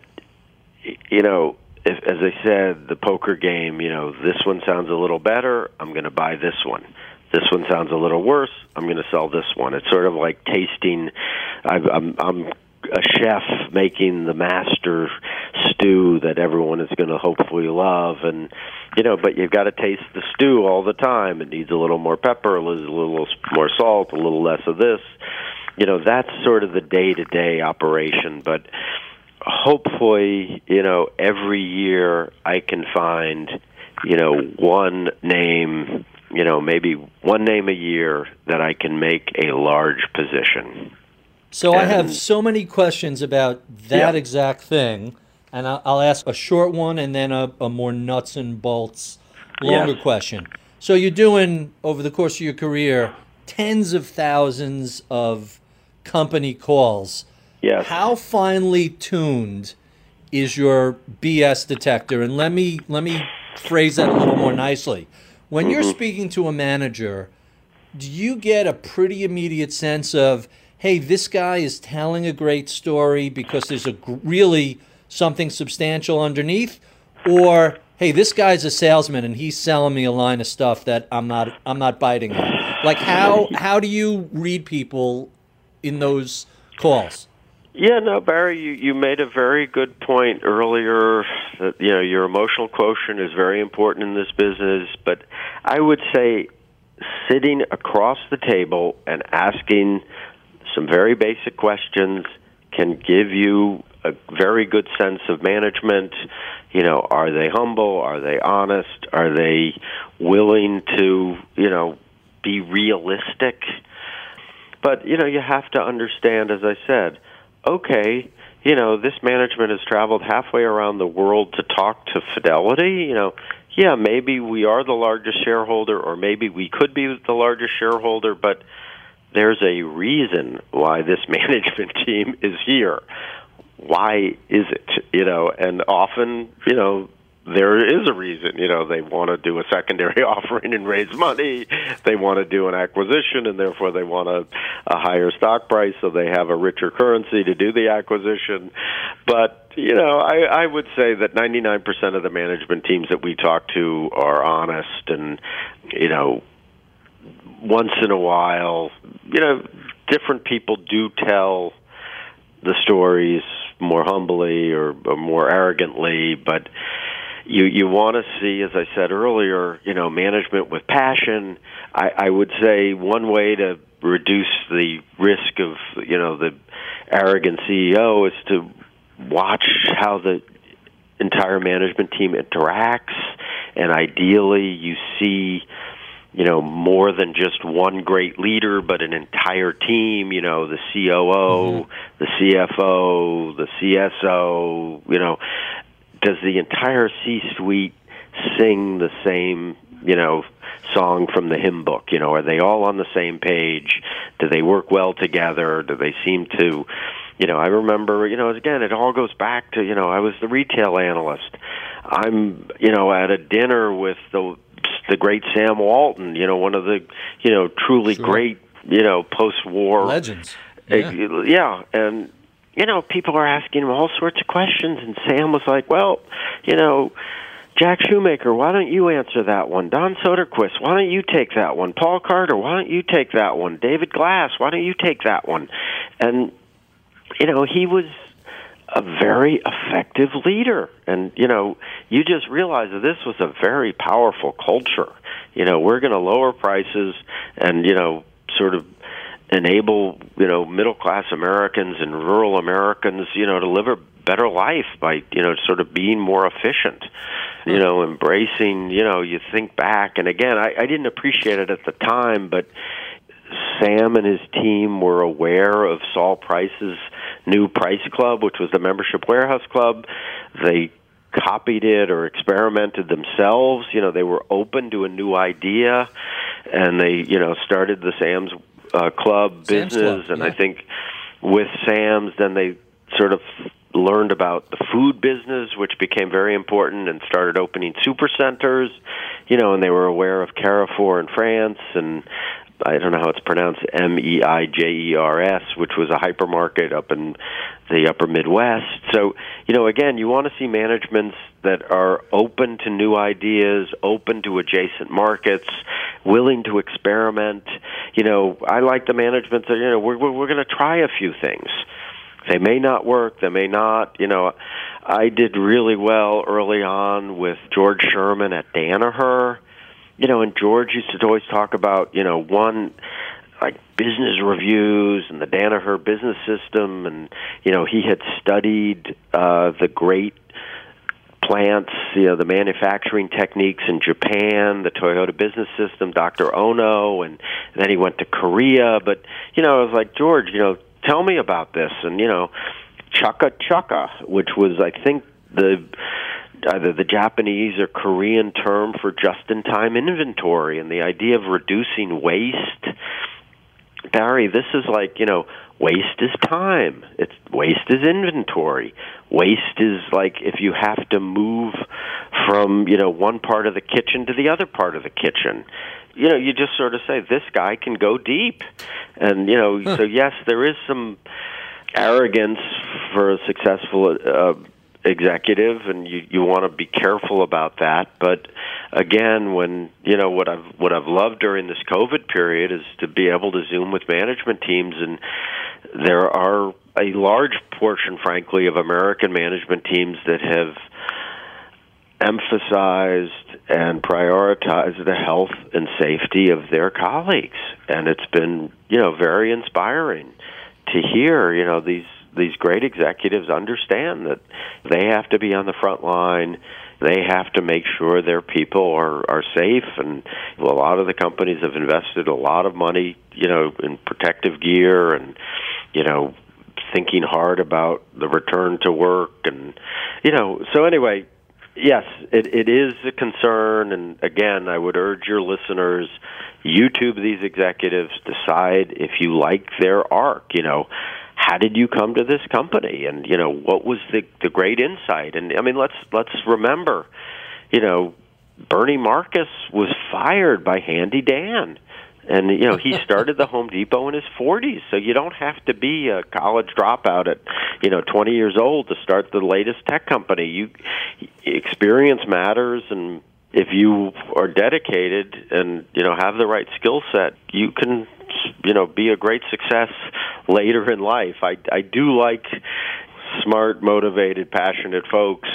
you know, if, as I said, the poker game, you know, this one sounds a little better, I'm going to buy this one. This one sounds a little worse. I'm going to sell this one. It's sort of like tasting. I've, I'm I'm a chef making the master stew that everyone is going to hopefully love and you know but you've got to taste the stew all the time. It needs a little more pepper a little, a little more salt a little less of this. You know that's sort of the day to day operation but hopefully you know every year i can find you know one name you know maybe one name a year that i can make a large position. So and, I have so many questions about that yeah. exact thing, and I'll, ask a short one and then a, a more nuts and bolts, longer yes. question. So you're doing over the course of your career tens of thousands of company calls. Yes. How finely tuned is your BS detector? And let me let me phrase that a little more nicely. When mm-hmm. you're speaking to a manager, do you get a pretty immediate sense of hey, this guy is telling a great story because there's a really something substantial underneath, or hey, this guy's a salesman and he's selling me a line of stuff that I'm not I'm not biting on. Like how how do you read people in those calls? Yeah, no, Barry, you, you made a very good point earlier that you know your emotional quotient is very important in this business, but I would say sitting across the table and asking some very basic questions can give you a very good sense of management. You know, are they humble? Are they honest? Are they willing to, you know, be realistic? But, you know, you have to understand, as I said, okay, you know, this management has traveled halfway around the world to talk to Fidelity. You know, yeah, maybe we are the largest shareholder, or maybe we could be the largest shareholder, but there's a reason why this management team is here. Why is it? You know, and often, you know, there is a reason. You know, they want to do a secondary offering and raise money. They want to do an acquisition, and therefore they want a, a higher stock price, so they have a richer currency to do the acquisition. But you know, I, I would say that 99% of the management teams that we talk to are honest, and you know, once in a while, you know, different people do tell the stories more humbly or, or more arrogantly, but you you want to see, as I said earlier, you know, management with passion. I, I would say one way to reduce the risk of you know the arrogant CEO is to watch how the entire management team interacts, and ideally you see you know more than just one great leader but an entire team you know the COO mm-hmm. the CFO the CSO you know. Does the entire C-suite sing the same you know song from the hymn book? You know are they all on the same page? Do they work well together? Do they seem to you know i remember you know again it all goes back to you know i was the retail analyst. I'm, you know, at a dinner with the the great Sam Walton, you know, one of the, you know, truly Sure. great, you know, post-war Legends. yeah. Yeah. yeah, and you know, people are asking him all sorts of questions, and Sam was like, "Well, you know, Jack Shewmaker, why don't you answer that one? Don Soderquist, why don't you take that one? Paul Carter, why don't you take that one? David Glass, why don't you take that one?" And you know, he was a very effective leader. And, you know, you just realize that this was a very powerful culture. You know, we're going to lower prices and, you know, sort of enable, you know, middle class Americans and rural Americans, you know, to live a better life by, you know, sort of being more efficient. You know, embracing, you know, you think back and again, I, I didn't appreciate it at the time, but Sam and his team were aware of Sol Price's new Price Club, which was the membership warehouse club. They copied it or experimented themselves. You know, they were open to a new idea, and they, you know, started the Sam's uh, Club Sam's business. Club, and yeah. I think with Sam's, then they sort of learned about the food business, which became very important, and started opening super centers. You know, and they were aware of Carrefour in France and I don't know how it's pronounced M E I J E R S, which was a hypermarket up in the upper Midwest. So, you know, again, you want to see managements that are open to new ideas, open to adjacent markets, willing to experiment. You know, I like the managements that, you know, we're we're, we're going to try a few things. They may not work, they may not, you know, I did really well early on with George Sherman at Danaher you know, and George used to always talk about, you know, one like business reviews and the Danaher business system, and you know, he had studied uh, the great plants, you know, the manufacturing techniques in Japan, the Toyota business system, Dr. Ohno, and then he went to Korea. But you know, I was like, George, you know, tell me about this, and you know, chaka chaka, which was, I think, the either the Japanese or Korean term for just-in-time inventory, and the idea of reducing waste. Barry, this is like you know, waste is time. It's waste is inventory. Waste is like if you have to move from you know one part of the kitchen to the other part of the kitchen. You know, you just sort of say this guy can go deep, and you know, so yes, there is some arrogance for a successful uh, executive and you you want to be careful about that. But again when you know what I've what I've loved during this covid period is to be able to zoom with management teams and there are a large portion frankly of American management teams that have emphasized and prioritized the health and safety of their colleagues. And it's been you know very inspiring to hear you know these these great executives understand that they have to be on the front line. They have to make sure their people are are safe. And a lot of the companies have invested a lot of money you know in protective gear and you know thinking hard about the return to work and you know so anyway yes it it is a concern. And again I would urge your listeners YouTube these executives decide if you like their arc you know how did you come to this company? And you know what was the the great insight? And i mean let's let's remember you know bernie marcus was fired by handy dan. And you know he started the home depot in his 40s so you don't have to be a college dropout at you know 20 years old to start the latest tech company. You experience matters. And if you are dedicated and you know have the right skill set you can you know be a great success later in life i i do like smart motivated passionate folks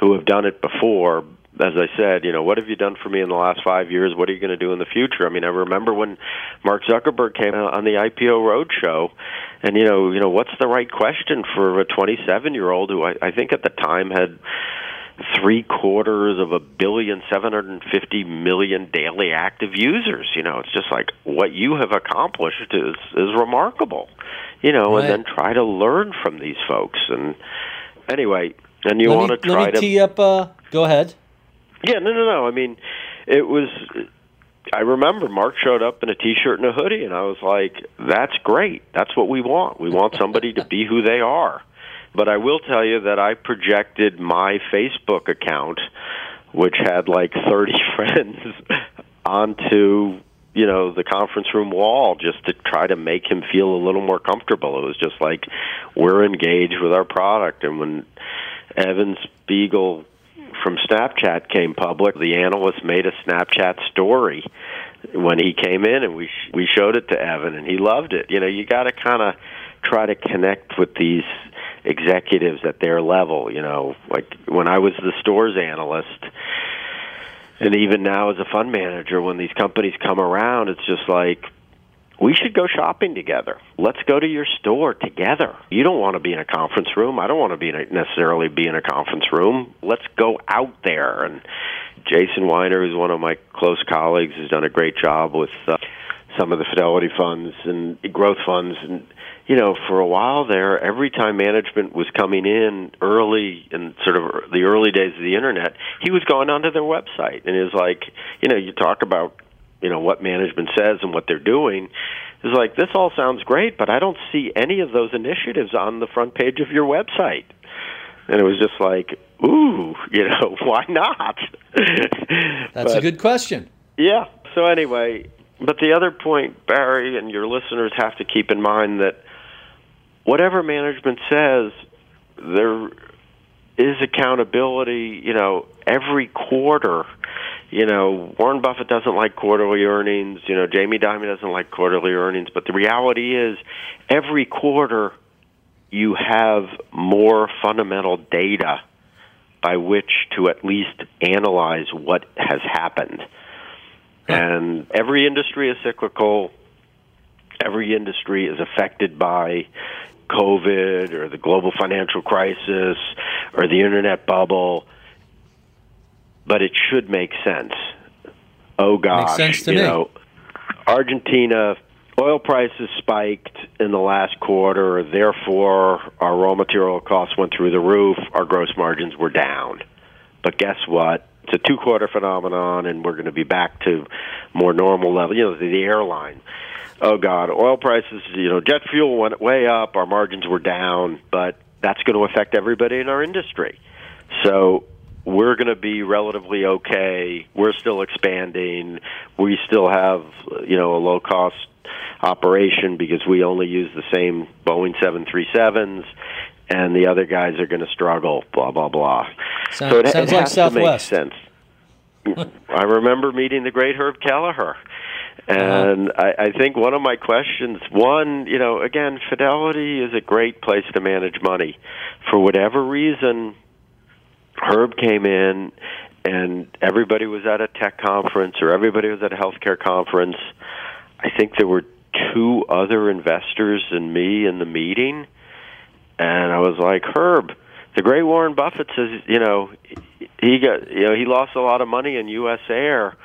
who have done it before as I said, you know, what have you done for me in the last five years? What are you going to do in the future? I mean, I remember when Mark Zuckerberg came out on the IPO roadshow, and you know, you know, what's the right question for a 27 year old who I, I think at the time had three quarters of a billion, seven hundred and fifty million daily active users. You know, it's just like what you have accomplished is is remarkable. You know, Right. and then try to learn from these folks. And anyway, and you want to try let me to tee up. Uh, go ahead. yeah, no, no, no. I mean, it was. I remember Mark showed up in a t-shirt and a hoodie, and I was like, "That's great. That's what we want. We want somebody to be who they are." But I will tell you that I projected my Facebook account, which had like 30 friends, onto you know the conference room wall just to try to make him feel a little more comfortable. It was just like we're engaged with our product, and when Evan Spiegel from Snapchat came public, the analyst made a Snapchat story when he came in, and we we showed it to Evan, and he loved it. You know, you got to kind of try to connect with these executives at their level. You know, like when I was the stores analyst and even now as a fund manager when these companies come around it's just like we should go shopping together. Let's go to your store together. You don't want to be in a conference room. I don't want to be a, necessarily be in a conference room. Let's go out there. And jason weiner who's one of my close colleagues has done a great job with uh, some of the fidelity funds and growth funds and you know, for a while there, every time management was coming in early in sort of the early days of the internet, he was going onto their website and is like, you know, you talk about, you know, what management says and what they're doing. Is like this all sounds great, but I don't see any of those initiatives on the front page of your website. And it was just like, ooh, you know, why not? That's but, a good question. Yeah. So anyway, but the other point, Barry, and your listeners have to keep in mind that whatever management says, there is accountability, you know, every quarter. You know, Warren Buffett doesn't like quarterly earnings. You know, Jamie Dimon doesn't like quarterly earnings. But the reality is, every quarter you have more fundamental data by which to at least analyze what has happened. And every industry is cyclical. Every industry is affected by COVID or the global financial crisis or the internet bubble, but it should make sense. Oh gosh, you me. know, Argentina oil prices spiked in the last quarter, therefore our raw material costs went through the roof, our gross margins were down. But guess what? It's a two quarter phenomenon and we're going to be back to more normal level, you know, the, the airline oh God, oil prices, you know, jet fuel went way up, our margins were down, but that's going to affect everybody in our industry. So we're going to be relatively okay. We're still expanding. We still have, you know, a low cost operation because we only use the same Boeing 737s and the other guys are going to struggle, blah, blah, blah. Sound, so it, sounds it has like to make sense. I remember meeting the great Herb Kelleher uh-huh. And uh-huh. I, I think one of my questions, one, you know, again, Fidelity is a great place to manage money. For whatever reason, Herb came in and everybody was at a tech conference or everybody was at a healthcare conference. I think there were two other investors and me in the meeting. And I was like, Herb, the great Warren Buffett says, you know, he got, you know, he lost a lot of money in U.S. Air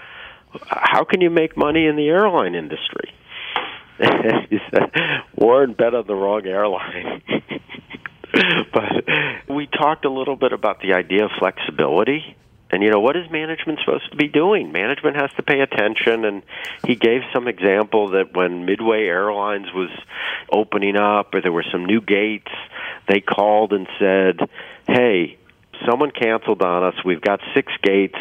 how can you make money in the airline industry? he said, Warren bet on the wrong airline. but we talked a little bit about the idea of flexibility. And you know what is management supposed to be doing? Management has to pay attention. And he gave some example that when Midway Airlines was opening up, or there were some new gates, they called and said, "Hey, someone canceled on us. We've got six gates.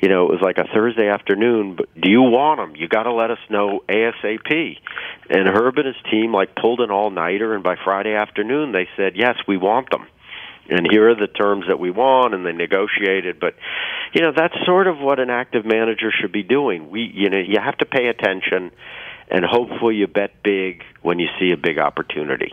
You know, it was like a Thursday afternoon. But do you want them? You got to let us know ASAP. And Herb and his team like pulled an all nighter, and by Friday afternoon they said, yes, we want them. And here are the terms that we want, and they negotiated. But you know, that's sort of what an active manager should be doing. We, you know, you have to pay attention, and hopefully you bet big when you see a big opportunity.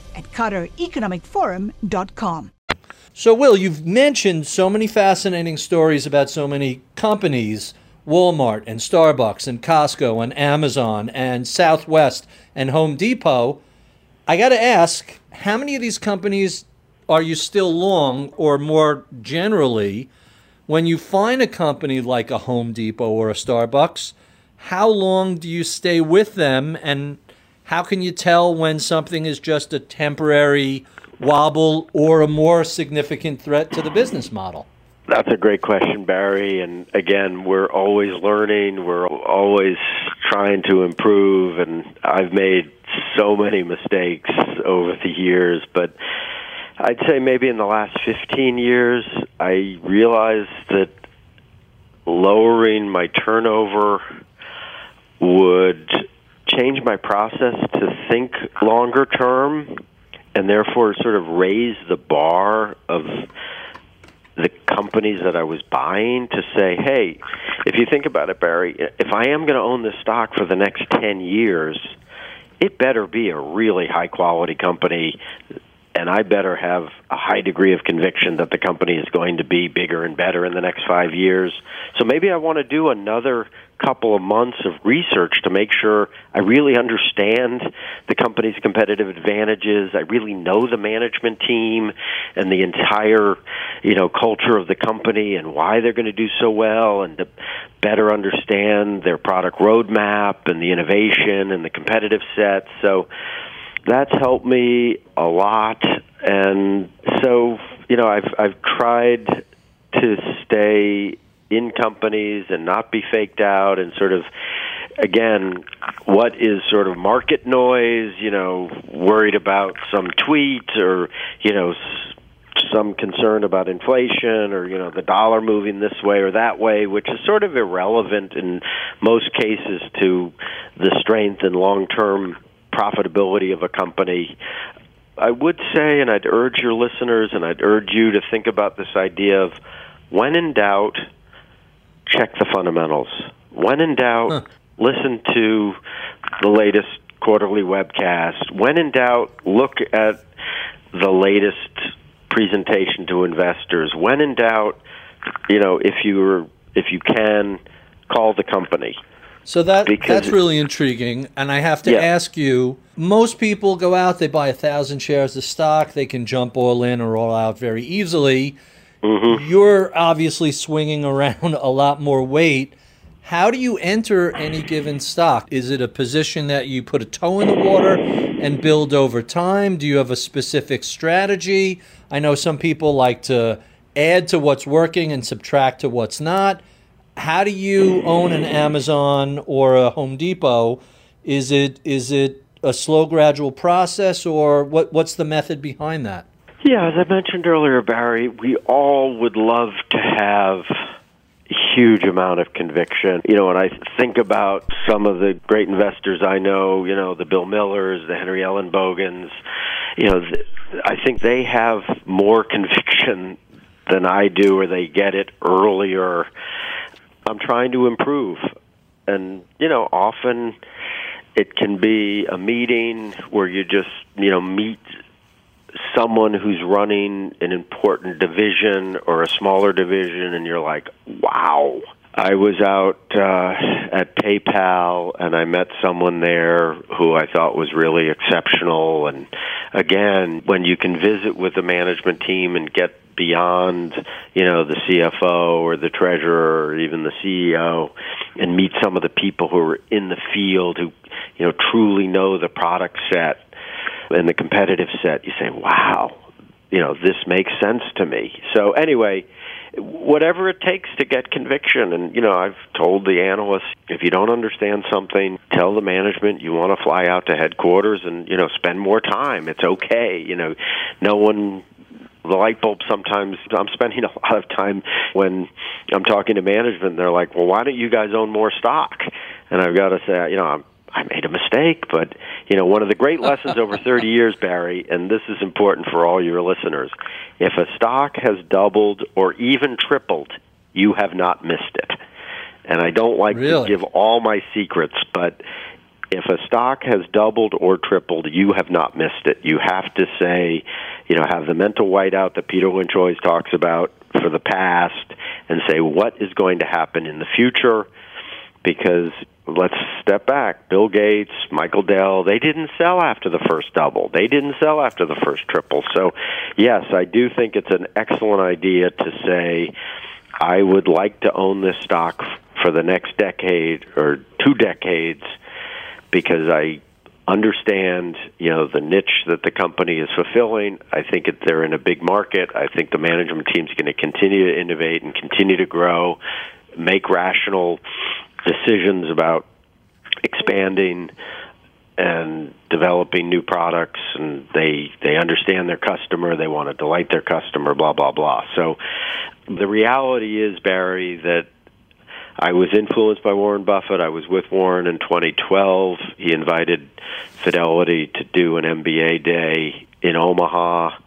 at. So, Will, you've mentioned so many fascinating stories about so many companies Walmart and Starbucks and Costco and Amazon and Southwest and Home Depot. I got to ask, how many of these companies are you still long, or more generally, when you find a company like a Home Depot or a Starbucks, how long do you stay with them, and how can you tell when something is just a temporary wobble or a more significant threat to the business model? That's a great question, Barry. And again, we're always learning. We're always trying to improve. And I've made so many mistakes over the years. But I'd say maybe in the last 15 years, I realized that lowering my turnover would change my process to think longer term and therefore sort of raise the bar of the companies that I was buying to say, hey, if you think about it, Barry, if I am going to own this stock for the next 10 years, it better be a really high quality company and I better have a high degree of conviction that the company is going to be bigger and better in the next five years. So maybe I want to do another couple of months of research to make sure I really understand the company's competitive advantages. I really know the management team and the entire, you know, culture of the company and why they're going to do so well and to better understand their product roadmap and the innovation and the competitive set. So that's helped me a lot and so you know i've i've tried to stay in companies and not be faked out and sort of again what is sort of market noise you know worried about some tweet or you know some concern about inflation or you know the dollar moving this way or that way which is sort of irrelevant in most cases to the strength and long term profitability of a company. I would say, and I'd urge your listeners and I'd urge you to think about this idea of when in doubt, check the fundamentals. When in doubt, huh. listen to the latest quarterly webcast. When in doubt, look at the latest presentation to investors. When in doubt, you know, if you if you can, call the company. So that because that's really intriguing, and I have to yeah. ask you. Most people go out, they buy a thousand shares of stock, they can jump all in or all out very easily. Mm-hmm. You're obviously swinging around a lot more weight. How do you enter any given stock? Is it a position that you put a toe in the water and build over time? Do you have a specific strategy? I know some people like to add to what's working and subtract to what's not how do you own an Amazon or a Home Depot? Is it is it a slow, gradual process, or what? What's the method behind that? Yeah, as I mentioned earlier, Barry, we all would love to have huge amount of conviction. You know, when I think about some of the great investors I know, you know, the Bill Millers, the Henry Ellenbogens, you know, I think they have more conviction than I do, or they get it earlier I'm trying to improve. And, you know, often it can be a meeting where you just, you know, meet someone who's running an important division or a smaller division and you're like, wow. I was out uh, at PayPal and I met someone there who I thought was really exceptional. And again, when you can visit with the management team and get beyond you know the CFO or the treasurer or even the CEO and meet some of the people who are in the field who you know truly know the product set and the competitive set you say wow you know this makes sense to me so anyway whatever it takes to get conviction and you know I've told the analysts if you don't understand something tell the management you want to fly out to headquarters and you know spend more time it's okay you know no one the light bulb sometimes I'm spending a lot of time when I'm talking to management they're like, "Well, why don't you guys own more stock?" And I've got to say, you know, I'm I made a mistake, but you know, one of the great lessons over 30 years, Barry, and this is important for all your listeners. If a stock has doubled or even tripled, you have not missed it. And I don't like really? to give all my secrets, but if a stock has doubled or tripled, you have not missed it. You have to say, you know, have the mental whiteout that Peter Lynch always talks about for the past and say what is going to happen in the future because let's step back. Bill Gates, Michael Dell, they didn't sell after the first double. They didn't sell after the first triple. So, yes, I do think it's an excellent idea to say, I would like to own this stock for the next decade or two decades because I understand, you know, the niche that the company is fulfilling. I think it, they're in a big market. I think the management team is going to continue to innovate and continue to grow, make rational decisions about expanding and developing new products and they they understand their customer they want to delight their customer blah blah blah so the reality is Barry that I was influenced by Warren Buffett. I was with Warren in 2012. He invited Fidelity to do an MBA day in Omaha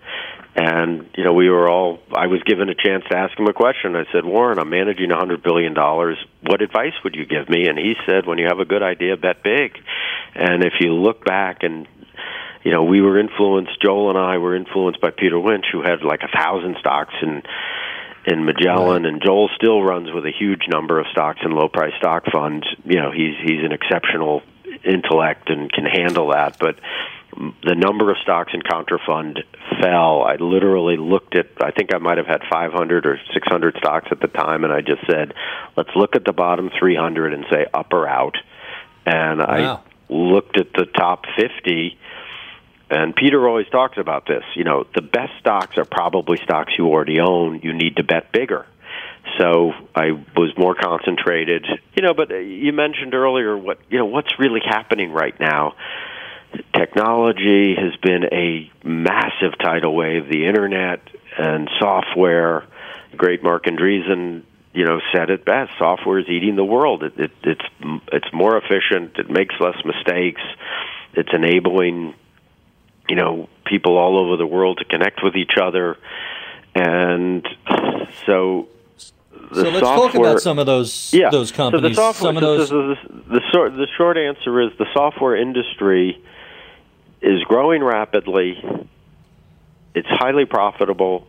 and you know, we were all. I was given a chance to ask him a question. I said, Warren, I'm managing a hundred billion dollars. What advice would you give me? And he said, When you have a good idea, bet big. And if you look back and you know, we were influenced. Joel and I were influenced by Peter Lynch, who had like a thousand stocks in in Magellan, right. and Joel still runs with a huge number of stocks in low price stock funds. You know, he's he's an exceptional intellect and can handle that. But the number of stocks in Contrafund fell. I literally looked at, I think I might have had 500 or 600 stocks at the time, and I just said, let's look at the bottom 300 and say up or out. And wow. I looked at the top 50, and Peter always talks about this. You know, the best stocks are probably stocks you already own. You need to bet bigger. So I was more concentrated, you know. But uh, you mentioned earlier what you know what's really happening right now technology has been a massive tidal wave. The internet and software. Great Marc Andreessen, you know, said it best. Software is eating the world. It, it, it's it's more efficient. It makes less mistakes. It's enabling, you know, people all over the world to connect with each other, and so so let's software, talk about some of those yeah, those companies. So the software, some of those. The, the, the, short, the short answer is the software industry is growing rapidly. It's highly profitable,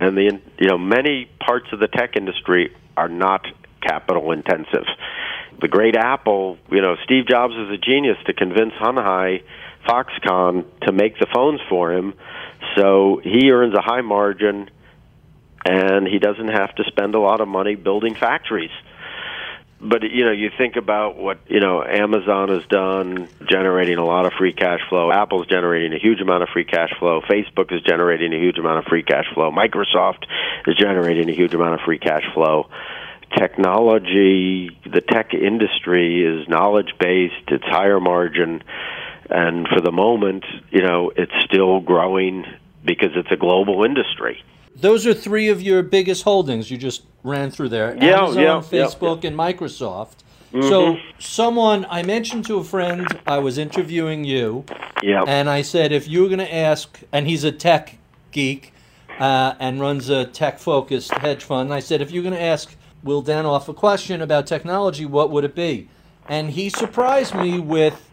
and the you know many parts of the tech industry are not capital intensive. The great Apple, you know, Steve Jobs was a genius to convince Hon Hai, Foxconn to make the phones for him, so he earns a high margin, and he doesn't have to spend a lot of money building factories but you know you think about what you know Amazon has done generating a lot of free cash flow. Apple's generating a huge amount of free cash flow. Facebook is generating a huge amount of free cash flow. Microsoft is generating a huge amount of free cash flow. Technology the tech industry is knowledge based it's higher margin. And for the moment you know it's still growing because it's a global industry those are three of your biggest holdings you just ran through there yeah, Amazon, yeah, Facebook, yeah. and Microsoft. Mm-hmm. So, someone I mentioned to a friend, I was interviewing you, yeah. and I said, if you were going to ask, and he's a tech geek uh, and runs a tech focused hedge fund, I said, if you're going to ask Will Danoff a question about technology, what would it be? And he surprised me with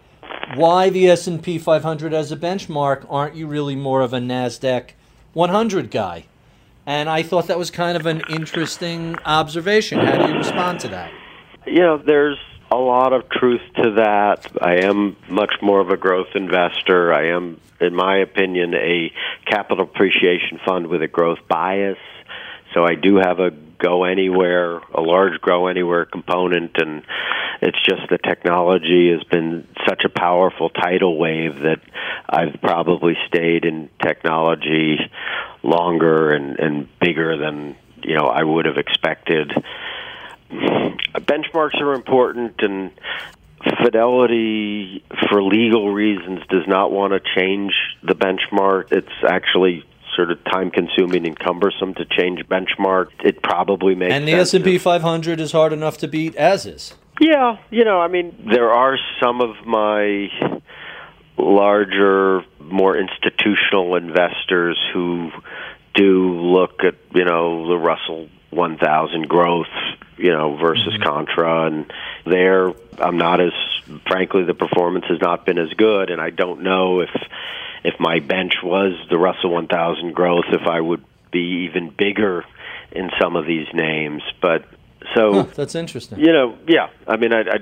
why the S&P 500 as a benchmark. Aren't you really more of a Nasdaq 100 guy? And I thought that was kind of an interesting observation. How do you respond to that? You know, there's a lot of truth to that. I am much more of a growth investor. I am, in my opinion, a capital appreciation fund with a growth bias. So I do have a go anywhere, a large grow anywhere component, and it's just the technology has been such a powerful tidal wave that I've probably stayed in technology longer and, and bigger than you know I would have expected. Benchmarks are important, and Fidelity, for legal reasons, does not want to change the benchmark. It's actually sort of time consuming and cumbersome to change benchmark. It probably makes and the S and P 500 is hard enough to beat as is. Yeah, you know, I mean, there are some of my larger, more institutional investors who do look at you know the Russell 1000 growth, you know, versus mm-hmm. Contra, and there I'm not as frankly the performance has not been as good, and I don't know if if my bench was the Russell 1000 growth, if I would be even bigger in some of these names. But so huh, that's interesting. You know, yeah. I mean, I, I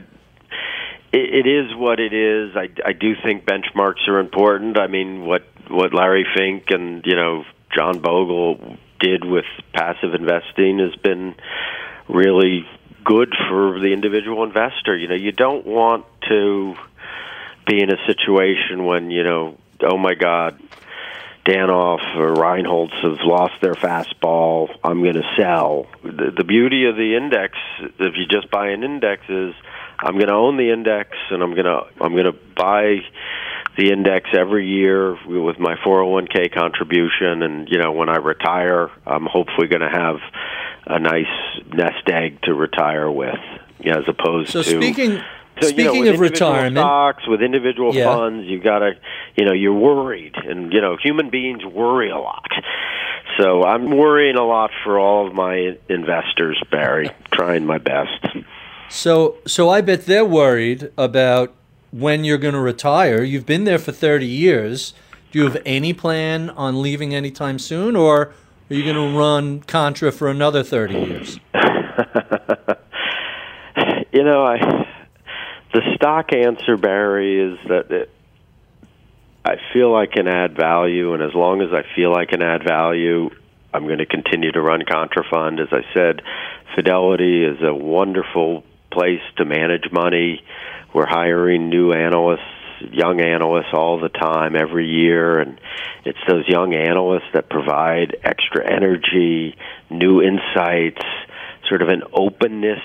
it, it is what it is. I, I do think benchmarks are important. I mean, what what Larry Fink and you know John Bogle did with passive investing has been really good for the individual investor. You know, you don't want to be in a situation when you know, oh my God, Danoff or Reinholz have lost their fastball. I'm going to sell. The, the beauty of the index, if you just buy an index, is I'm going to own the index and I'm going to I'm going to buy the index every year with my 401k contribution and you know when I retire I'm hopefully going to have a nice nest egg to retire with as opposed so to speaking so, Speaking you know, of retirement, stocks with individual Yeah. funds, you've got to, you know, you're worried, and you know, human beings worry a lot. So I'm worrying a lot for all of my investors, Barry. trying my best. so so I bet they're worried about when you're going to retire. You've been there for 30 years. Do you have any plan on leaving anytime soon, or are you going to run Contra for another 30 years? You know, I the stock answer, Barry, is that it, I feel I can add value, and as long as I feel I can add value, I'm going to continue to run Contrafund. As I said, Fidelity is a wonderful place to manage money. We're hiring new analysts, young analysts all the time, every year, and it's those young analysts that provide extra energy, new insights, sort of an openness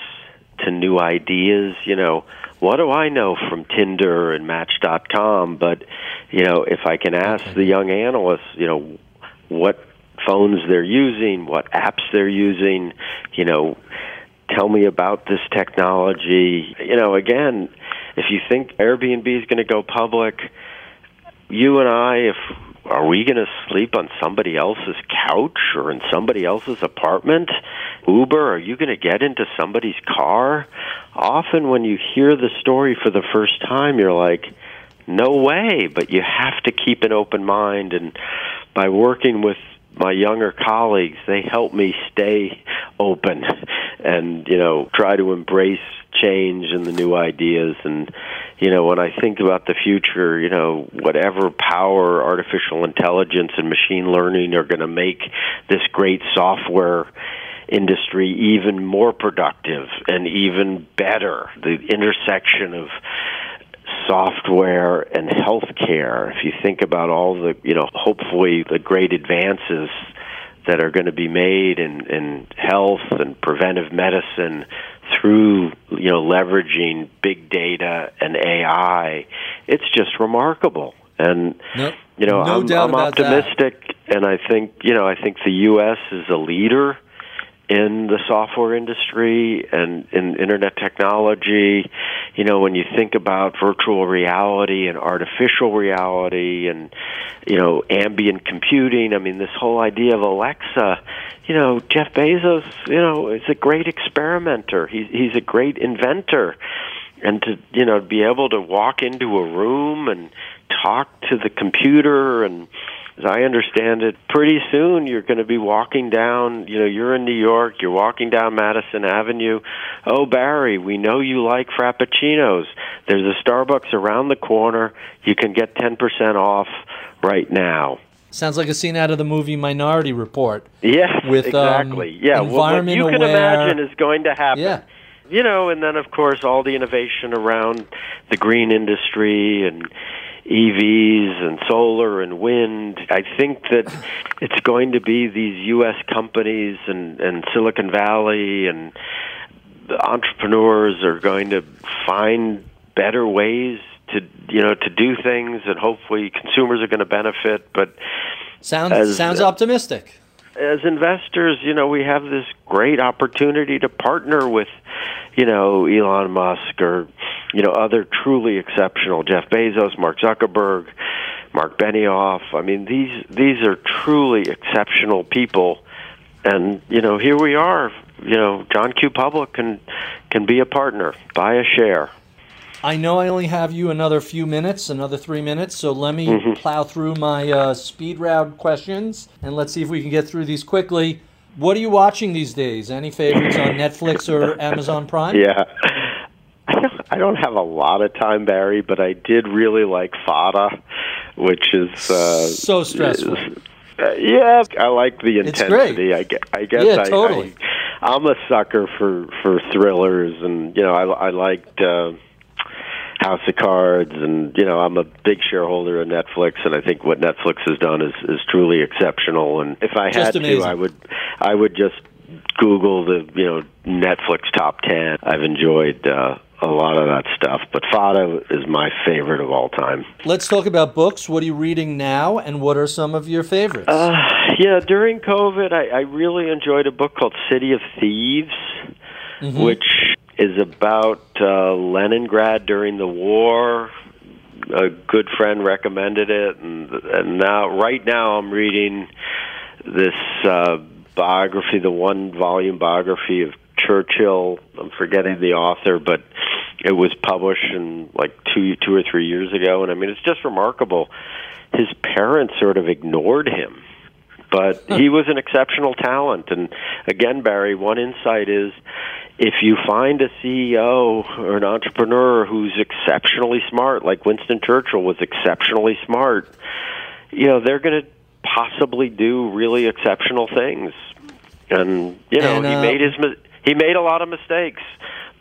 to new ideas. You know, what do I know from Tinder and Match.com? But you know, if I can ask the young analysts, you know, what phones they're using, what apps they're using, you know, tell me about this technology. You know, again, if you think Airbnb is going to go public, you and I, if are we going to sleep on somebody else's couch or in somebody else's apartment? Uber, are you going to get into somebody's car? Often, when you hear the story for the first time, you're like, no way, but you have to keep an open mind. And by working with my younger colleagues, they help me stay open and, you know, try to embrace change and the new ideas. And, you know, when I think about the future, you know, whatever power artificial intelligence and machine learning are going to make this great software industry even more productive and even better. The intersection of software and healthcare. If you think about all the, you know, hopefully the great advances that are going to be made in, in health and preventive medicine through, you know, leveraging big data and AI, it's just remarkable. And No, you know, no I'm, I'm about that. optimistic, and I think you know, I think the U.S. is a leader in the software industry and in internet technology. You know, when you think about virtual reality and artificial reality and you know ambient computing, I mean, this whole idea of Alexa. You know, Jeff Bezos. You know, is a great experimenter. He's he's a great inventor and to you know be able to walk into a room and talk to the computer and as I understand it, pretty soon you're going to be walking down, you know, you're in New York, you're walking down Madison Avenue. Oh, Barry, we know you like frappuccinos. There's a Starbucks around the corner. You can get 10% off right now. Sounds like a scene out of the movie Minority Report. Yes, With, um, exactly. yeah, well, what environment you can aware- imagine is going to happen. Yeah. You know, and then of course all the innovation around the green industry and EVs and solar and wind. I think that it's going to be these U.S. companies and, and Silicon Valley and the entrepreneurs are going to find better ways to you know to do things, and hopefully consumers are going to benefit. But Sounds As- sounds optimistic. as investors, you know, we have this great opportunity to partner with, you know, Elon Musk or, you know, other truly exceptional Jeff Bezos, Mark Zuckerberg, Marc Benioff. I mean, these these are truly exceptional people, and you know, here we are. You know, John Q. Public can can be a partner, buy a share. I know I only have you another few minutes, another three minutes, so let me Mm-hmm. plow through my uh, speed round questions and let's see if we can get through these quickly. What are you watching these days? Any favorites on Netflix or Amazon Prime? Yeah. don't, I don't have a lot of time, Barry, but I did really like Fauda, which is uh, so stressful. Is, uh, yeah, I like the intensity. I, I guess yeah, I, totally. I, I'm a sucker for for thrillers, and you know, I, I liked. Uh, House of Cards, and you know I'm a big shareholder of Netflix, and I think what Netflix has done is is truly exceptional. And if I Just had amazing. to, I would I would just Google the you know Netflix top ten. I've enjoyed uh, a lot of that stuff, but Fauda is my favorite of all time. Let's talk about books. What are you reading now, and what are some of your favorites? Uh, yeah, during COVID, I, I really enjoyed a book called City of Thieves, which is about uh, Leningrad during the war. A good friend recommended it, and and now right now I'm reading this uh, biography, the one volume biography of Churchill. I'm forgetting the author, but it was published in like two two or three years ago, and I mean it's just remarkable. His parents sort of ignored him but he was an exceptional talent. And again, Barry, one insight is if you find a CEO or an entrepreneur who's exceptionally smart, like Winston Churchill was exceptionally smart, you know, they're going to possibly do really exceptional things. And you know, And, uh, he made his he made a lot of mistakes,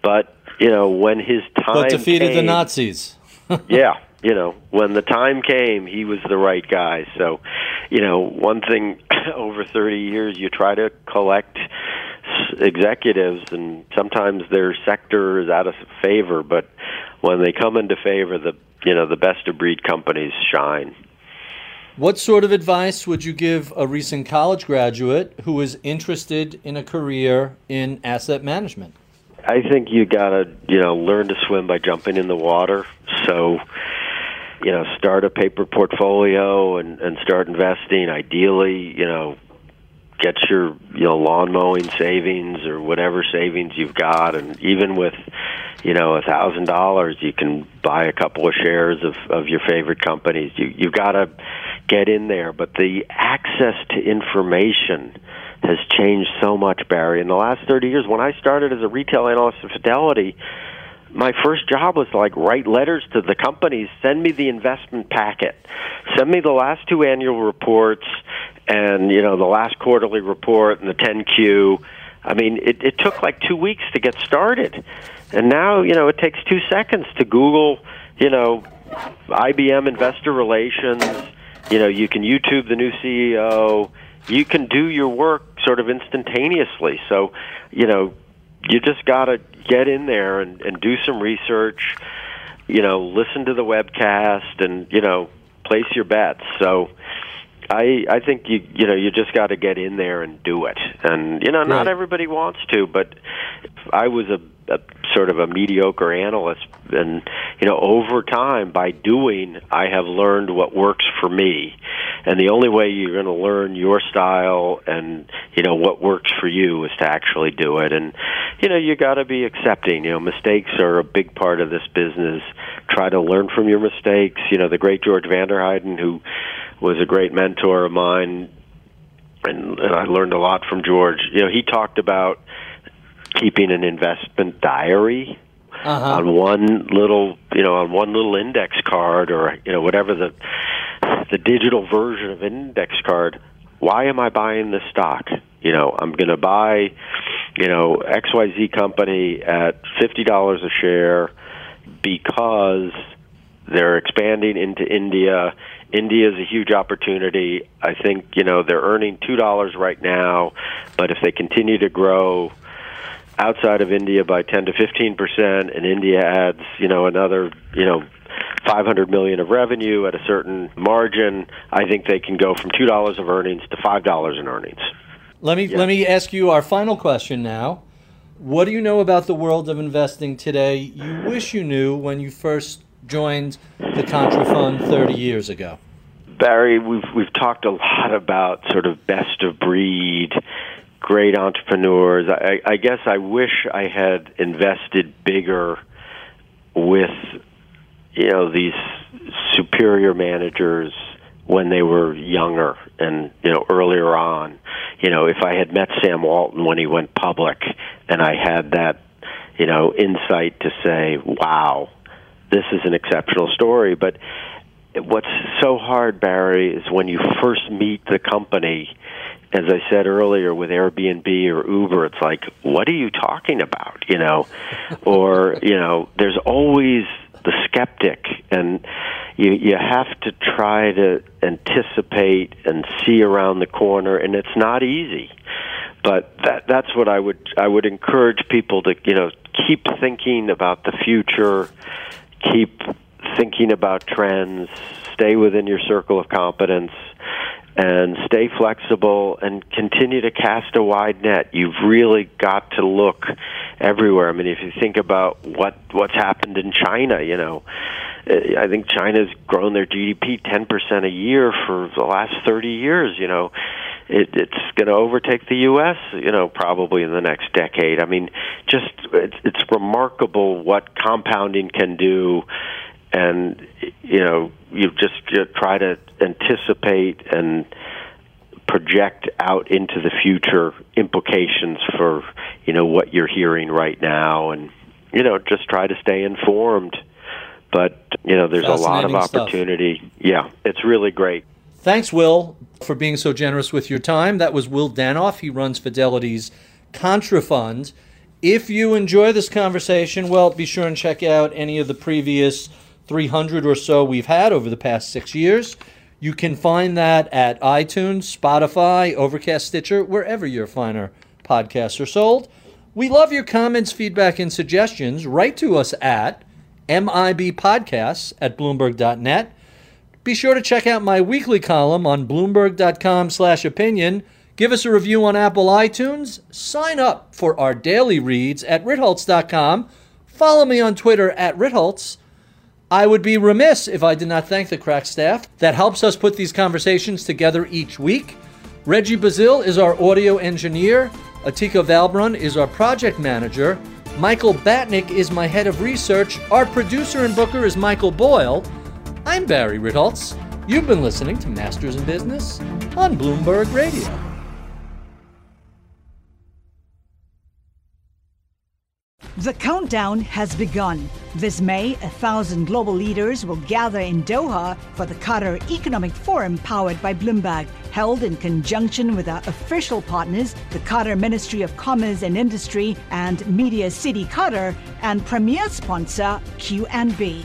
but you know, when his time but defeated the Nazis. yeah, you know, when the time came, he was the right guy. So, you know, one thing over 30 years, you try to collect executives, and sometimes their sector is out of favor, but when they come into favor, the you know the best of breed companies shine. What sort of advice would you give a recent college graduate who is interested in a career in asset management? I think you gotta, you know, learn to swim by jumping in the water. So, you know, start a paper portfolio and, and start investing. Ideally, you know, get your you know lawn mowing savings or whatever savings you've got, and even with you know a thousand dollars, you can buy a couple of shares of of your favorite companies. You you've got to get in there, but the access to information has changed so much, Barry. In the last 30 years, when I started as a retail analyst at Fidelity, my first job was to like write letters to the companies, send me the investment packet, send me the last two annual reports, and you know the last quarterly report and the 10Q. I mean, it, it took like two weeks to get started, and now you know it takes two seconds to Google, you know, IBM investor relations. You know, you can YouTube the new CEO. You can do your work sort of instantaneously. So, you know, you just got to get in there and, and do some research. You know, listen to the webcast and you know place your bets. So, I I think you you know you just got to get in there and do it. And you know, not Right. everybody wants to, but I was a, a sort of a mediocre analyst, and you know, over time by doing, I have learned what works for me. And the only way you're going to learn your style and you know what works for you is to actually do it. And you know, you got to be accepting. You know, mistakes are a big part of this business. Try to learn from your mistakes. You know, the great George Vanderheiden, who was a great mentor of mine, and, and I learned a lot from George. You know, he talked about keeping an investment diary Uh-huh. on one little, you know, on one little index card or you know whatever the the digital version of an index card. Why am I buying this stock? You know, I'm going to buy, you know, XYZ company at $50 a share because they're expanding into India. India is a huge opportunity. I think, you know, they're earning $2 right now, but if they continue to grow outside of India by 10 to 15 percent, and India adds, you know, another, you know, 500 million of revenue at a certain margin, I think they can go from two dollars of earnings to five dollars in earnings. Let me let me ask you our final question now. What do you know about the world of investing today you wish you knew when you first joined the Contra Fund 30 years ago? Barry, we've we've talked a lot about sort of best of breed, great entrepreneurs. I, I guess I wish I had invested bigger with you know these superior managers when they were younger and you know earlier on. You know, if I had met Sam Walton when he went public, and I had that you know, insight to say, wow, this is an exceptional story. But what's so hard, Barry, is when you first meet the company. As I said earlier, with Airbnb or Uber, it's like, what are you talking about? You know, or you know, there's always the skeptic, and you you have to try to anticipate and see around the corner, and it's not easy. But that that's what I would I would encourage people to you know keep thinking about the future, keep thinking about trends, stay within your circle of competence, and stay flexible and continue to cast a wide net. You've really got to look everywhere. I mean, if you think about what what's happened in China, you know, I think China's grown their GDP 10% a year for the last 30 years, you know. It, it's going to overtake the U.S., you know, probably in the next decade. I mean, just it's, it's remarkable what compounding can do and you know you just you try to anticipate and project out into the future implications for you know what you're hearing right now and you know just try to stay informed but you know there's a lot of opportunity stuff. yeah it's really great thanks will for being so generous with your time that was will danoff he runs fidelity's contra fund if you enjoy this conversation well be sure and check out any of the previous 300 or so we've had over the past six years. You can find that at iTunes, Spotify, Overcast, Stitcher, wherever your finer podcasts are sold. We love your comments, feedback, and suggestions. Write to us at mibpodcasts at bloomberg.net. Be sure to check out my weekly column on bloomberg.com slash opinion. Give us a review on Apple iTunes. Sign up for our daily reads at ritholtz.com. Follow me on Twitter at ritholtz. I would be remiss if I did not thank the crack staff that helps us put these conversations together each week. Reggie Bazil is our audio engineer. Atika Valbrun is our project manager. Michael Batnick is my head of research. Our producer and booker is Michael Boyle. I'm Barry Ritholtz. You've been listening to Masters in Business on Bloomberg Radio. The countdown has begun. This May, a thousand global leaders will gather in Doha for the Qatar Economic Forum powered by Bloomberg, held in conjunction with our official partners, the Qatar Ministry of Commerce and Industry and Media City Qatar, and premier sponsor QNB.